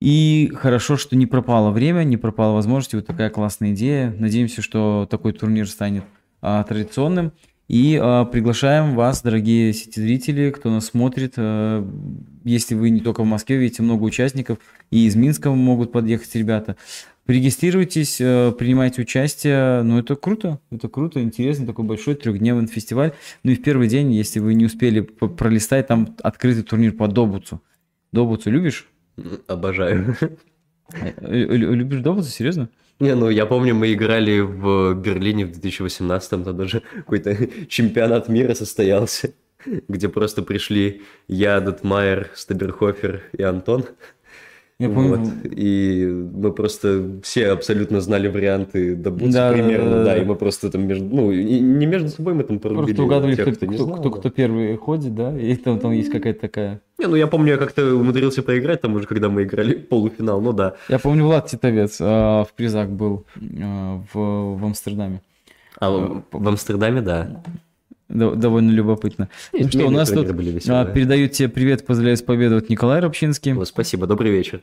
и хорошо, что не пропало время, не пропала возможность. Вот такая классная идея. Надеемся, что такой турнир станет а, традиционным. И э, приглашаем вас, дорогие сети-зрители, кто нас смотрит. Э, если вы не только в Москве, видите много участников, и из Минска могут подъехать ребята. Регистрируйтесь, э, принимайте участие. Ну, это круто, это круто, интересно, такой большой трехдневный фестиваль. Ну и в первый день, если вы не успели пролистать, там открытый турнир по Добуцу. Добуцу любишь? Обожаю. Любишь Добуцу, серьезно? Не, ну я помню, мы играли в Берлине в 2018-м, там даже какой-то чемпионат мира состоялся, где просто пришли я, Детмайер, Стаберхофер и Антон. Я помню. Вот. И мы просто все абсолютно знали варианты добуться да, примерно, да, да, да, и мы просто там между, ну, и не между собой мы там порубили. Просто угадывали, тех, кто, кто, кто, кто, кто первый ходит, да, и там, там есть какая-то такая... Не, ну я помню, я как-то умудрился проиграть там уже, когда мы играли полуфинал, ну да. Я помню, Влад Титовец а, в призах был а, в, в Амстердаме. А, в, в Амстердаме, да довольно любопытно. Нет, ну что, у нас тут а, передают тебе привет, поздравляю с победой от Николая Рубчинский. Спасибо, добрый вечер.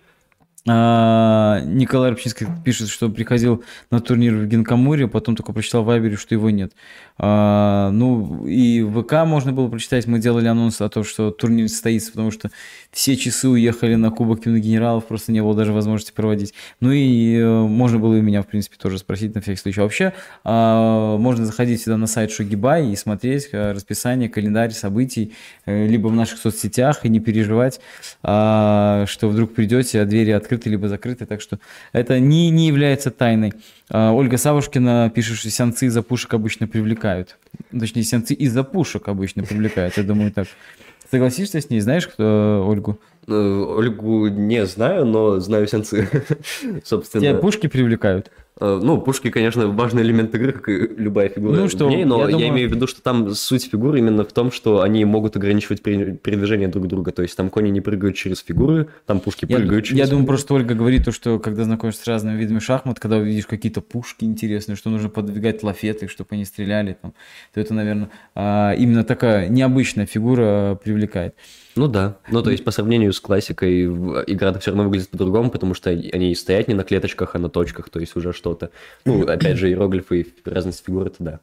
А, Николай Рыбчинский пишет, что приходил на турнир в Генкамуре, потом только прочитал в Вайбере, что его нет. А, ну, и ВК можно было прочитать, мы делали анонс о том, что турнир состоится, потому что все часы уехали на Кубок генералов, просто не было даже возможности проводить. Ну и э, можно было и меня, в принципе, тоже спросить на всякий случай. А вообще, а, можно заходить сюда на сайт Шогибай и смотреть э, расписание, календарь событий, э, либо в наших соцсетях, и не переживать, что вдруг придете, а двери открыты открыты, либо закрыты, так что это не, не является тайной. А, Ольга Савушкина пишет, что сеансы из-за пушек обычно привлекают. Точнее, сеансы из-за пушек обычно привлекают, я думаю так. Согласишься с ней? Знаешь кто Ольгу? Ну, Ольгу не знаю, но знаю сенсы. Собственно. Тебя пушки привлекают? Э, ну, пушки, конечно, важный элемент игры, как и любая фигура ну, что, в ней, но я, думаю... я имею в виду, что там суть фигуры именно в том, что они могут ограничивать передвижение друг друга. То есть там кони не прыгают через фигуры, там пушки я, прыгают через Я думаю, просто Ольга говорит то, что когда знакомишься с разными видами шахмат, когда увидишь какие-то пушки интересные, что нужно подвигать лафеты, чтобы они стреляли, там, то это, наверное, а, именно такая необычная фигура привлекает. Ну да. Ну, то есть, по сравнению с классикой, игра все равно выглядит по-другому, потому что они стоят не на клеточках, а на точках, то есть уже что-то. Ну, опять же, иероглифы и разность фигур, это да.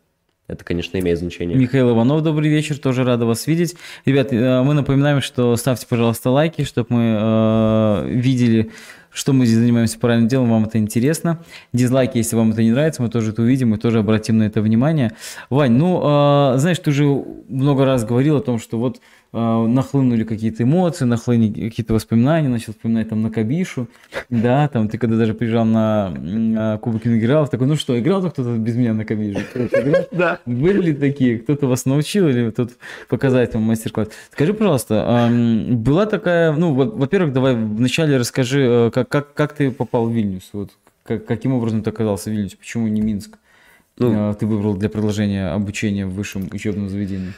это, конечно, имеет значение. Михаил Иванов, добрый вечер, тоже рада вас видеть. Ребят, э, мы напоминаем, что ставьте, пожалуйста, лайки, чтобы мы э, видели, что мы здесь занимаемся правильным делом, вам это интересно. Дизлайки, если вам это не нравится, мы тоже это увидим, мы тоже обратим на это внимание. Вань, ну, э, знаешь, ты уже много раз говорил о том, что вот нахлынули какие-то эмоции, нахлынули какие-то воспоминания, начал вспоминать там на Кабишу, да, там ты когда даже приезжал на, на Кубок генералов, такой, ну что, играл кто-то без меня на Кабишу? Да. Были ли такие? Кто-то вас научил или тут показать вам мастер-класс? Скажи, пожалуйста, была такая, ну, во-первых, давай вначале расскажи, э, как, как, как ты попал в Вильнюс? Вот, как, каким образом ты оказался в Вильнюсе? Почему не Минск? Ну, э, ты выбрал для продолжения обучения в высшем учебном заведении?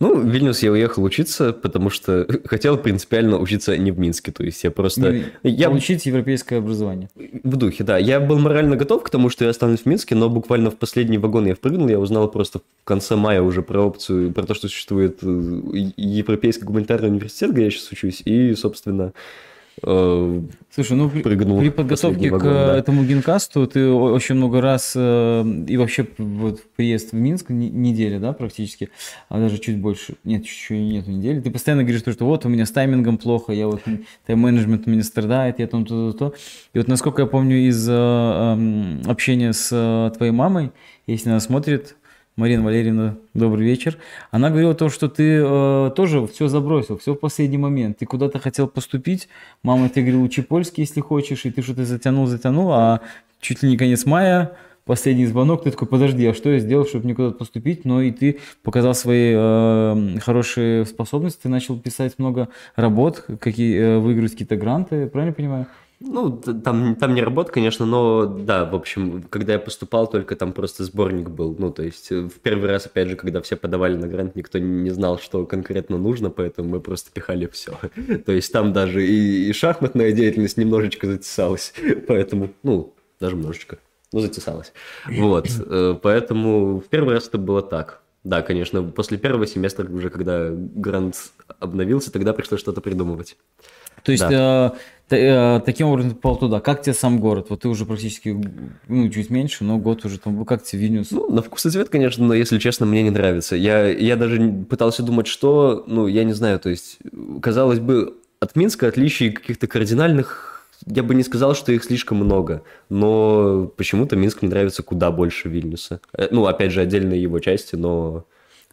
Ну, в Вильнюс я уехал учиться, потому что хотел принципиально учиться не в Минске. То есть я просто... Не, я... Получить европейское образование. В духе, да. Я был морально готов к тому, что я останусь в Минске, но буквально в последний вагон я впрыгнул, я узнал просто в конце мая уже про опцию, про то, что существует э, Европейский гуманитарный университет, где я сейчас учусь, и, собственно, Слушай, ну прыгнул при подготовке к да. этому генкасту ты очень много раз э, и вообще вот приезд в Минск неделя, да, практически, а даже чуть больше, нет, еще нет недели, ты постоянно говоришь, что вот у меня с таймингом плохо, я вот тайм-менеджмент меня страдает, я там то-то-то. И вот насколько я помню из э, эм, общения с твоей мамой, если она смотрит, Марина Валерьевна, добрый вечер. Она говорила о том, что ты э, тоже все забросил, все в последний момент. Ты куда-то хотел поступить, мама тебе говорила, учи польский, если хочешь, и ты что-то затянул, затянул, а чуть ли не конец мая, последний звонок, ты такой, подожди, а что я сделал, чтобы мне куда-то поступить? Но и ты показал свои э, хорошие способности, ты начал писать много работ, какие, э, выиграть какие-то гранты, правильно понимаю? Ну, там, там не работа, конечно, но да, в общем, когда я поступал, только там просто сборник был. Ну, то есть э, в первый раз, опять же, когда все подавали на грант, никто не знал, что конкретно нужно, поэтому мы просто пихали все. То есть там даже и, и шахматная деятельность немножечко затесалась, поэтому, ну, даже немножечко, ну, затесалась. Вот, э, поэтому в первый раз это было так. Да, конечно, после первого семестра, уже когда грант обновился, тогда пришлось что-то придумывать. То есть да. э, э, таким образом попал туда. Как тебе сам город? Вот ты уже практически, ну, чуть меньше, но год уже там. Как тебе Вильнюс? Ну, на вкус и цвет, конечно, но, если честно, мне не нравится. Я, я даже пытался думать, что, ну, я не знаю, то есть, казалось бы, от Минска отличий каких-то кардинальных я бы не сказал, что их слишком много, но почему-то Минск мне нравится куда больше Вильнюса. Э, ну, опять же, отдельные его части, но...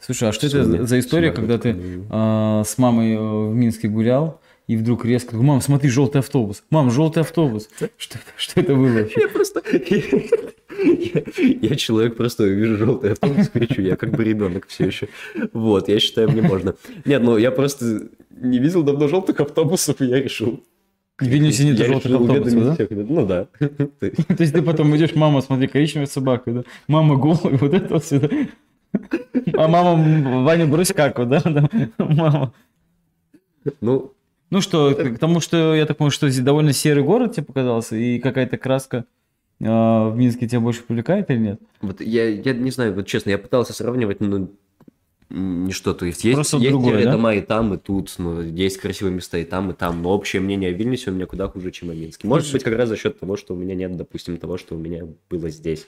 Слушай, а что это за история, когда ты э, с мамой э, в Минске гулял, и вдруг резко, мам, смотри, желтый автобус, мам, желтый автобус. Что, что это было вообще? Я просто... Я, человек просто вижу желтый автобус, кричу, я как бы ребенок все еще. Вот, я считаю, мне можно. Нет, ну я просто не видел давно желтых автобусов, и я решил. Вильнюсе нет желтых автобусов, да? Ну да. То есть ты потом идешь, мама, смотри, коричневая собака, да? Мама голая, вот это вот сюда. А мама, Ваня, брось каку, да? Мама. Ну, ну что, к тому, что я так понимаю, что здесь довольно серый город тебе показался, и какая-то краска э, в Минске тебя больше привлекает или нет? Вот я, я не знаю, вот честно, я пытался сравнивать, но ничто. То есть есть, Просто есть другое, да? дома и там, и тут, ну, есть красивые места и там, и там, но общее мнение о Вильнюсе у меня куда хуже, чем о Минске. Может Слушай. быть, как раз за счет того, что у меня нет, допустим, того, что у меня было здесь.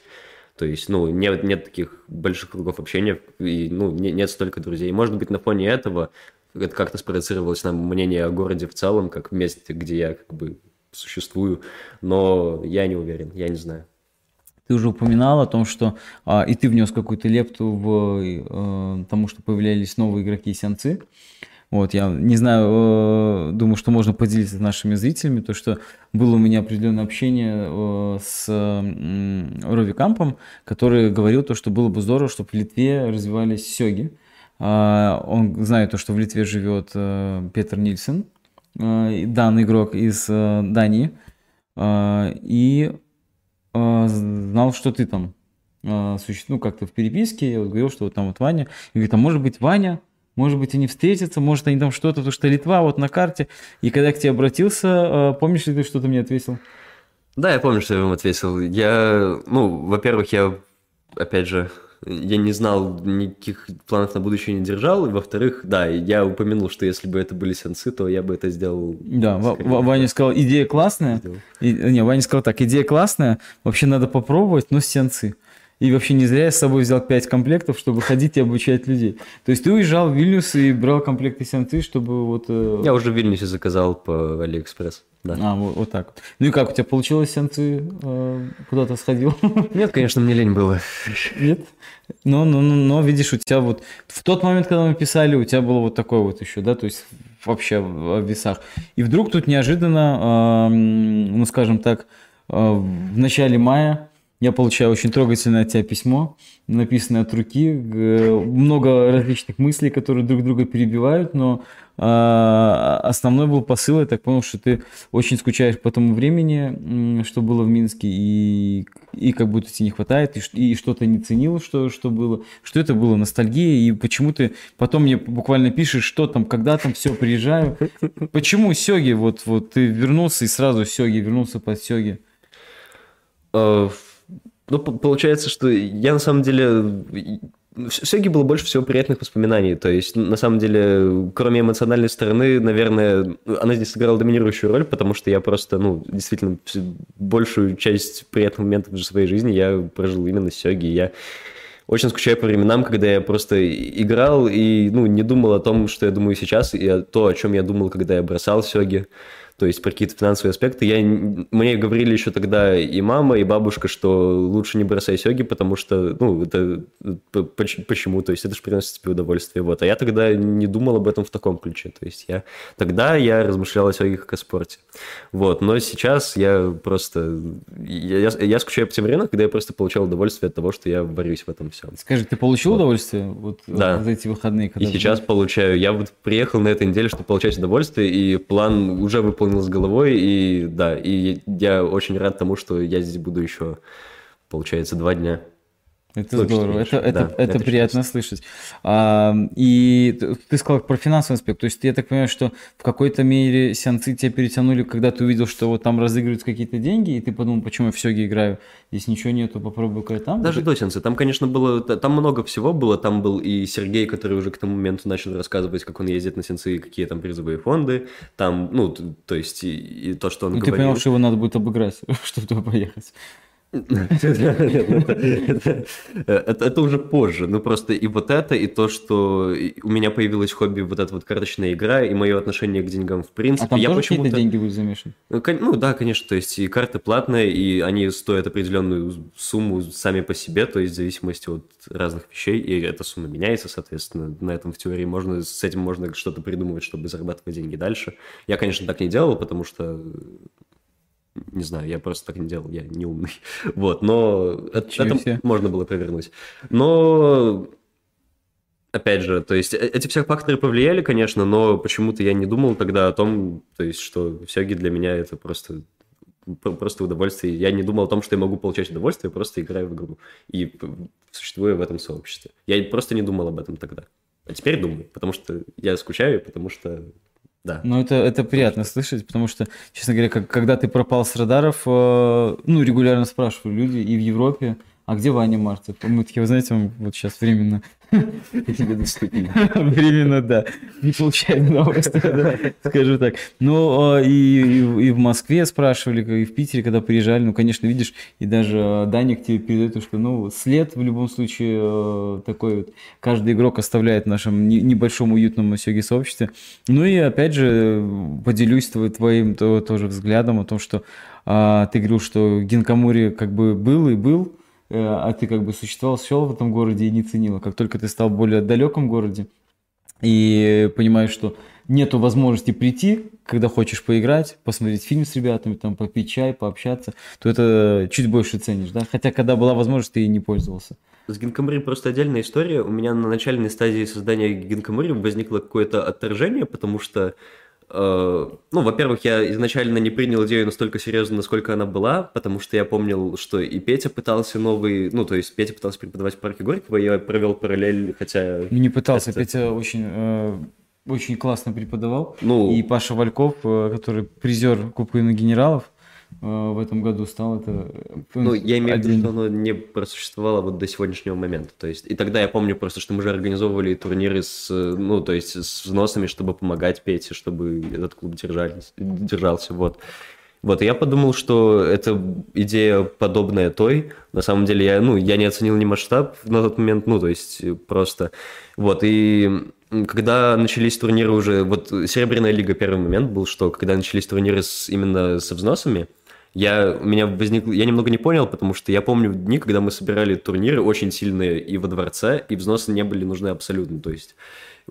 То есть, ну, нет, нет таких больших кругов общения, и, ну, нет, нет столько друзей. Может быть, на фоне этого это как-то спровоцировалось на мнение о городе в целом, как месте, где я как бы существую, но я не уверен, я не знаю. Ты уже упоминал о том, что а, и ты внес какую-то лепту в а, тому, что появлялись новые игроки сянцы. Вот, я не знаю, э, думаю, что можно поделиться с нашими зрителями, то, что было у меня определенное общение э, с э, Рови Кампом, который говорил то, что было бы здорово, чтобы в Литве развивались сёги. А, он знает то, что в Литве живет э, Петр Нильсен, э, данный игрок из э, Дании, и знал, что ты там существуешь, ну, как-то в переписке, я вот говорил, что вот там вот Ваня, и говорит, а может быть Ваня, может быть, они встретятся, может, они там что-то, потому что Литва вот на карте. И когда я к тебе обратился, помнишь ли ты, что ты мне ответил? Да, я помню, что я вам ответил. Я, ну, во-первых, я, опять же, я не знал, никаких планов на будущее не держал. И, во-вторых, да, я упомянул, что если бы это были сенсы, то я бы это сделал. Да, Ваня сказал, идея классная. И, не, Ваня сказал так, идея классная, вообще надо попробовать, но с сянци. И вообще не зря я с собой взял 5 комплектов, чтобы ходить и обучать людей. То есть ты уезжал в Вильнюс и брал комплекты сянци, чтобы вот... э, Я уже в Вильнюсе заказал по Алиэкспресс. Да. А, вот, вот так. Ну и как, у тебя получилось сянци? э, Куда-то сходил? Нет, конечно, мне лень было. Нет? Но, но, но, но, видишь, у тебя вот в тот момент, когда мы писали, у тебя было вот такое вот еще, да, то есть вообще в весах. И вдруг тут неожиданно, эм, ну скажем так, э, в начале мая я получаю очень трогательное от тебя письмо, написанное от руки, г- много различных мыслей, которые друг друга перебивают, но э, основной был посыл, я так понял, что ты очень скучаешь по тому времени, что было в Минске, и, и как будто тебе не хватает, и, и что-то не ценил, что, что было, что это было ностальгия, и почему ты потом мне буквально пишешь, что там, когда там, все, приезжаю. Почему Сёги, вот, вот ты вернулся и сразу Сёги, вернулся под Сёги? Э, Ну, получается, что я на самом деле... В Сёге было больше всего приятных воспоминаний. То есть, на самом деле, кроме эмоциональной стороны, наверное, она здесь сыграла доминирующую роль, потому что я просто, ну, действительно, большую часть приятных моментов в своей жизни я прожил именно с Сёги. Я очень скучаю по временам, когда я просто играл и, ну, не думал о том, что я думаю сейчас, и то, о чем я думал, когда я бросал Сёги. То есть про какие-то финансовые аспекты. Я, мне говорили еще тогда и мама, и бабушка, что лучше не бросай сёги, потому что, ну, это поч- почему? То есть это же приносит тебе удовольствие. Вот. А я тогда не думал об этом в таком ключе. То есть я тогда я размышлял о сёге как о спорте. Вот. Но сейчас я просто... Я, я, я скучаю по тем временам, когда я просто получал удовольствие от того, что я варюсь в этом всем. Скажи, ты получил Вот. удовольствие вот Да. за эти выходные? И когда ты сейчас получаю. Я вот приехал на этой неделе, чтобы получать удовольствие, и план уже с головой, и да, и я очень рад тому, что я здесь буду еще, получается, два дня. Это Точно здорово, меньше. это, это, Да, это это приятно слышать. А, и ты сказал про финансовый аспект, то есть я так понимаю, что в какой-то мере сеансы тебя перетянули, когда ты увидел, что вот там разыгрываются какие-то деньги, и ты подумал, почему я в Сёге играю, здесь ничего нету, попробую-ка там. Даже до сеанса. Там, конечно, было... Там много всего было. Там был и Сергей, который уже к тому моменту начал рассказывать, как он ездит на сенсы, и какие там призовые фонды. Там, ну, то есть, и, и то, что он Ну, ты говорил. понял, что его надо будет обыграть, чтобы туда поехать. Это уже позже. Ну, просто и вот это, и то, что у меня появилось хобби вот эта вот карточная игра, и мое отношение к деньгам в А принципе. там Я почему-то... деньги будут замешаны? Кон- Ну да, конечно, то есть и карты платные, и они стоят определенную сумму сами по себе, то есть в зависимости от разных вещей, и эта сумма меняется, соответственно, на этом в теории можно, с этим можно что-то придумывать, чтобы зарабатывать деньги дальше. Я, конечно, так не делал, потому что не знаю, я просто так не делал, я не умный. Вот, но это, это можно было провернуть. Но опять же, то есть э- эти все факторы повлияли, конечно, но почему-то я не думал тогда о том, то есть, что сёги для меня это просто про- просто удовольствие. Я не думал о том, что я могу получать удовольствие, просто играю в игру и п- существую в этом сообществе. Я просто не думал об этом тогда. А теперь думаю, потому что я скучаю, потому что да. Ну, это, это приятно слышать, потому что, честно говоря, как, когда ты пропал с радаров, э, ну, регулярно спрашивали люди и в Европе, а где Ваня Марцев? Мы такие, вы знаете, он вот сейчас временно, временно, да, не получаем новости, скажу так. Ну, э, и, и, в Москве спрашивали, и в Питере, когда приезжали, ну, конечно, видишь, и даже э, Даник тебе передает, что, ну, след в любом случае э, такой вот, каждый игрок оставляет в нашем не- небольшом уютном сёги сообществе. Ну и опять же поделюсь твоим то- тоже взглядом о том, что а, ты говорил, что Гинкамури как бы был и был, а ты как бы существовал, шел в этом городе и не ценил. Как только ты стал в более далеком городе и понимаешь, что нету возможности прийти, когда хочешь поиграть, посмотреть фильм с ребятами, там попить чай, пообщаться, то это чуть больше ценишь, да? Хотя когда была возможность, ты и не пользовался. С Гинкамури просто отдельная история. У меня на начальной стадии создания Гинкамури возникло какое-то отторжение, потому что, э, ну, во-первых, я изначально не принял идею настолько серьезно, насколько она была, потому что я помнил, что и Петя пытался новый, ну, то есть Петя пытался преподавать в парке Горького, и я провел параллель, хотя, Ну, Не пытался, Это- Петя очень, э, очень классно преподавал. ну, И Паша Вальков, э, который призер Кубка генералов э, в этом году стал, это... э, Ну, я имею в виду, что оно не просуществовало вот до сегодняшнего момента. То есть, и тогда я помню просто, что мы же организовывали турниры с, э, ну, то есть, с взносами, чтобы помогать Пете, чтобы этот клуб держались, держался, вот. Вот, и я подумал, что это идея подобная той. На самом деле, я, ну, я не оценил ни масштаб на тот момент, ну, то есть просто... Вот, и когда начались турниры уже... Вот Серебряная лига первый момент был, что когда начались турниры с, именно со взносами, я, у меня возник, я немного не понял, потому что я помню дни, когда мы собирали турниры очень сильные и во дворце, и взносы не были нужны абсолютно. То есть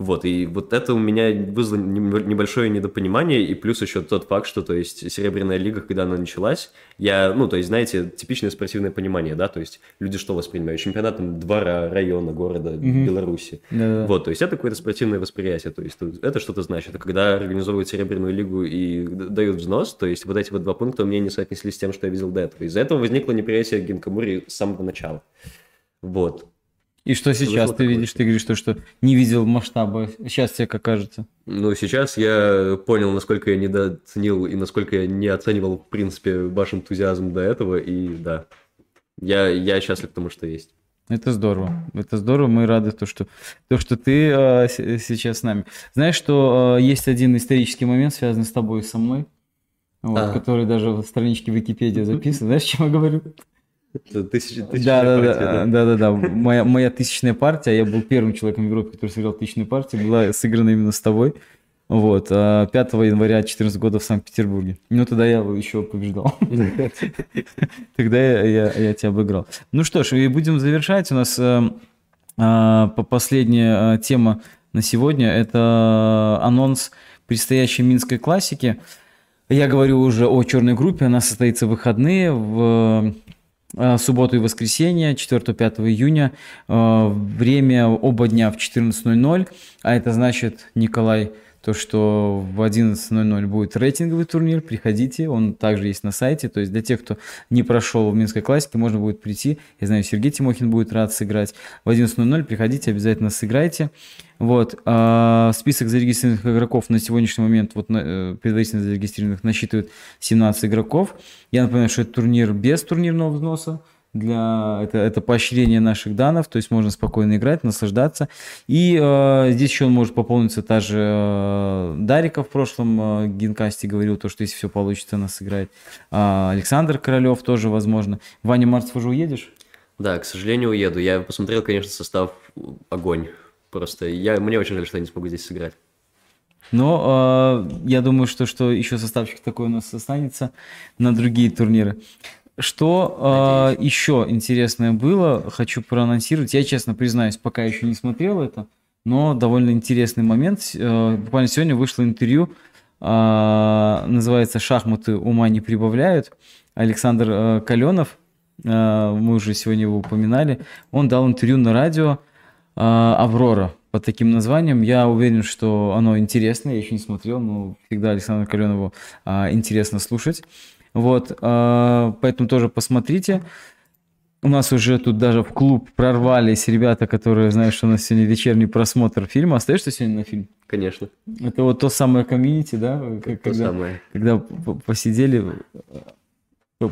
вот, и вот это у меня вызвало небольшое недопонимание, и плюс еще тот факт, что, то есть, Серебряная лига, когда она началась, я, ну, то есть, знаете, типичное спортивное понимание, да, то есть, люди что воспринимают? Чемпионатом двора, района, города, mm-hmm. Беларуси. Вот, то есть, это какое-то спортивное восприятие, то есть, это что-то значит. А когда организовывают Серебряную лигу и дают взнос, то есть, вот эти вот два пункта у меня не соотнеслись с тем, что я видел до этого. Из-за этого возникло неприятие Гинкамури с самого начала. Вот. И что сейчас ты видишь? Ты говоришь, что, что не видел масштаба. Сейчас тебе как кажется? Ну, сейчас я понял, насколько я недооценил и насколько я не оценивал, в принципе, ваш энтузиазм до этого. И да, я, я счастлив тому, что есть. Это здорово. Это здорово. Мы рады, то, что, то, что ты э, сейчас с нами. Знаешь, что э, есть один исторический момент, связанный с тобой и со мной, вот, а. который даже в страничке Википедии записан. Знаешь, чем я говорю? Тысяч, да, да, партия, да, да, да, да. Моя, моя тысячная партия, я был первым человеком в Европе, который сыграл тысячную партию, была сыграна именно с тобой. Вот, 5 а, января 2014 года в Санкт-Петербурге. Ну, тогда я еще побеждал. Тогда я, тебя обыграл. Ну что ж, и будем завершать. У нас э, э, последняя тема на сегодня – это анонс предстоящей Минской классики. Я говорю уже о черной группе, она состоится в выходные в субботу и воскресенье, 4-5 июня. Э, время оба дня в 14.00, а это значит, Николай, то, что в 11.00 будет рейтинговый турнир, приходите, он также есть на сайте, то есть для тех, кто не прошел в Минской классике, можно будет прийти, я знаю, Сергей Тимохин будет рад сыграть, в 11.00 приходите, обязательно сыграйте. Вот, а список зарегистрированных игроков на сегодняшний момент, вот э, предварительно зарегистрированных, насчитывает 17 игроков. Я напоминаю, что это турнир без турнирного взноса, для это, это поощрение наших данных, то есть можно спокойно играть, наслаждаться. И э, здесь еще он может пополниться та же э, Дарика в прошлом э, генкасте говорил, то, что если все получится, нас сыграет. А Александр Королев тоже возможно. Ваня Марцев уже уедешь? Да, к сожалению, уеду. Я посмотрел, конечно, состав огонь. Просто я, мне очень жаль, что я не смогу здесь сыграть. Но э, я думаю, что, что еще составчик такой у нас останется на другие турниры. Что э, еще интересное было, хочу проанонсировать. Я, честно признаюсь, пока еще не смотрел это, но довольно интересный момент. Э, буквально сегодня вышло интервью, э, называется «Шахматы ума не прибавляют». Александр э, Каленов, э, мы уже сегодня его упоминали, он дал интервью на радио э, «Аврора» под таким названием. Я уверен, что оно интересное, я еще не смотрел, но всегда Александру Каленову э, интересно слушать. Вот, э, поэтому тоже посмотрите. У нас уже тут даже в клуб прорвались ребята, которые знают, что у нас сегодня вечерний просмотр фильма. Остаешься сегодня на фильм? Конечно. Это вот то самое комьюнити, да? То когда, самое. Когда посидели,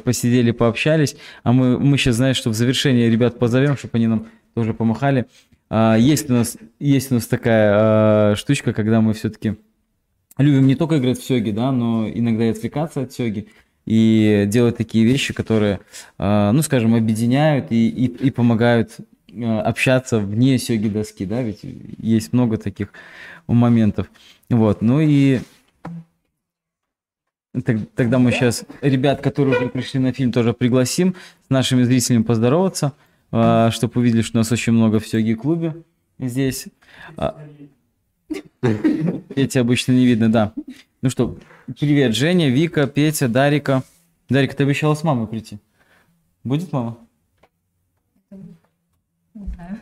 посидели, пообщались. А мы, мы сейчас, знаешь, что в завершение ребят позовем, чтобы они нам тоже помахали. А, есть у нас, есть у нас такая а, штучка, когда мы все-таки любим не только играть в сёги, да, но иногда и отвлекаться от сёги и делать такие вещи, которые, а, ну, скажем, объединяют и, и, и помогают а, общаться вне сёги доски, да, ведь есть много таких моментов. Вот, ну и тогда мы сейчас ребят, которые уже пришли на фильм, тоже пригласим с нашими зрителями поздороваться, а, чтобы увидели, что у нас очень много в сёги клубе здесь. Эти обычно не видно, да. Ну что, привет, Женя, Вика, Петя, Дарика. Дарика, ты обещала с мамой прийти. Будет мама? Не знаю.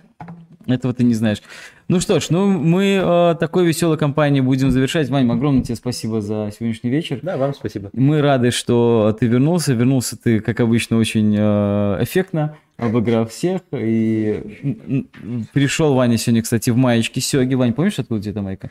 Этого ты не знаешь. Ну что ж, ну мы э, такой веселой компанией будем завершать. Вань, огромное тебе спасибо за сегодняшний вечер. Да, вам спасибо. Мы рады, что ты вернулся. Вернулся ты, как обычно, очень э, эффектно, обыграв всех. И пришел Ваня сегодня, кстати, в маечке Сёги. Вань, помнишь, откуда у тебя эта майка?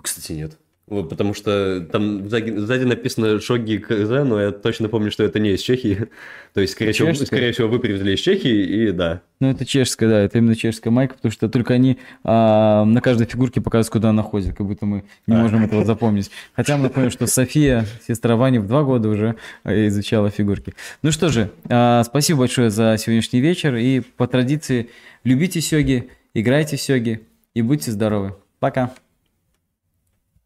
Кстати, нет. Вот, потому что там сзади, сзади написано Шоги КЗ, но я точно помню, что это не из Чехии. То есть, скорее, всего, скорее всего, вы привезли из Чехии, и да. Ну, это чешская, да, это именно чешская майка, потому что только они а, на каждой фигурке показывают, куда она ходит, как будто мы не а. можем этого запомнить. Хотя мы напомним, что София, сестра Вани, в два года уже а, изучала фигурки. Ну что же, а, спасибо большое за сегодняшний вечер, и по традиции любите сёги, играйте в сёги и будьте здоровы. Пока!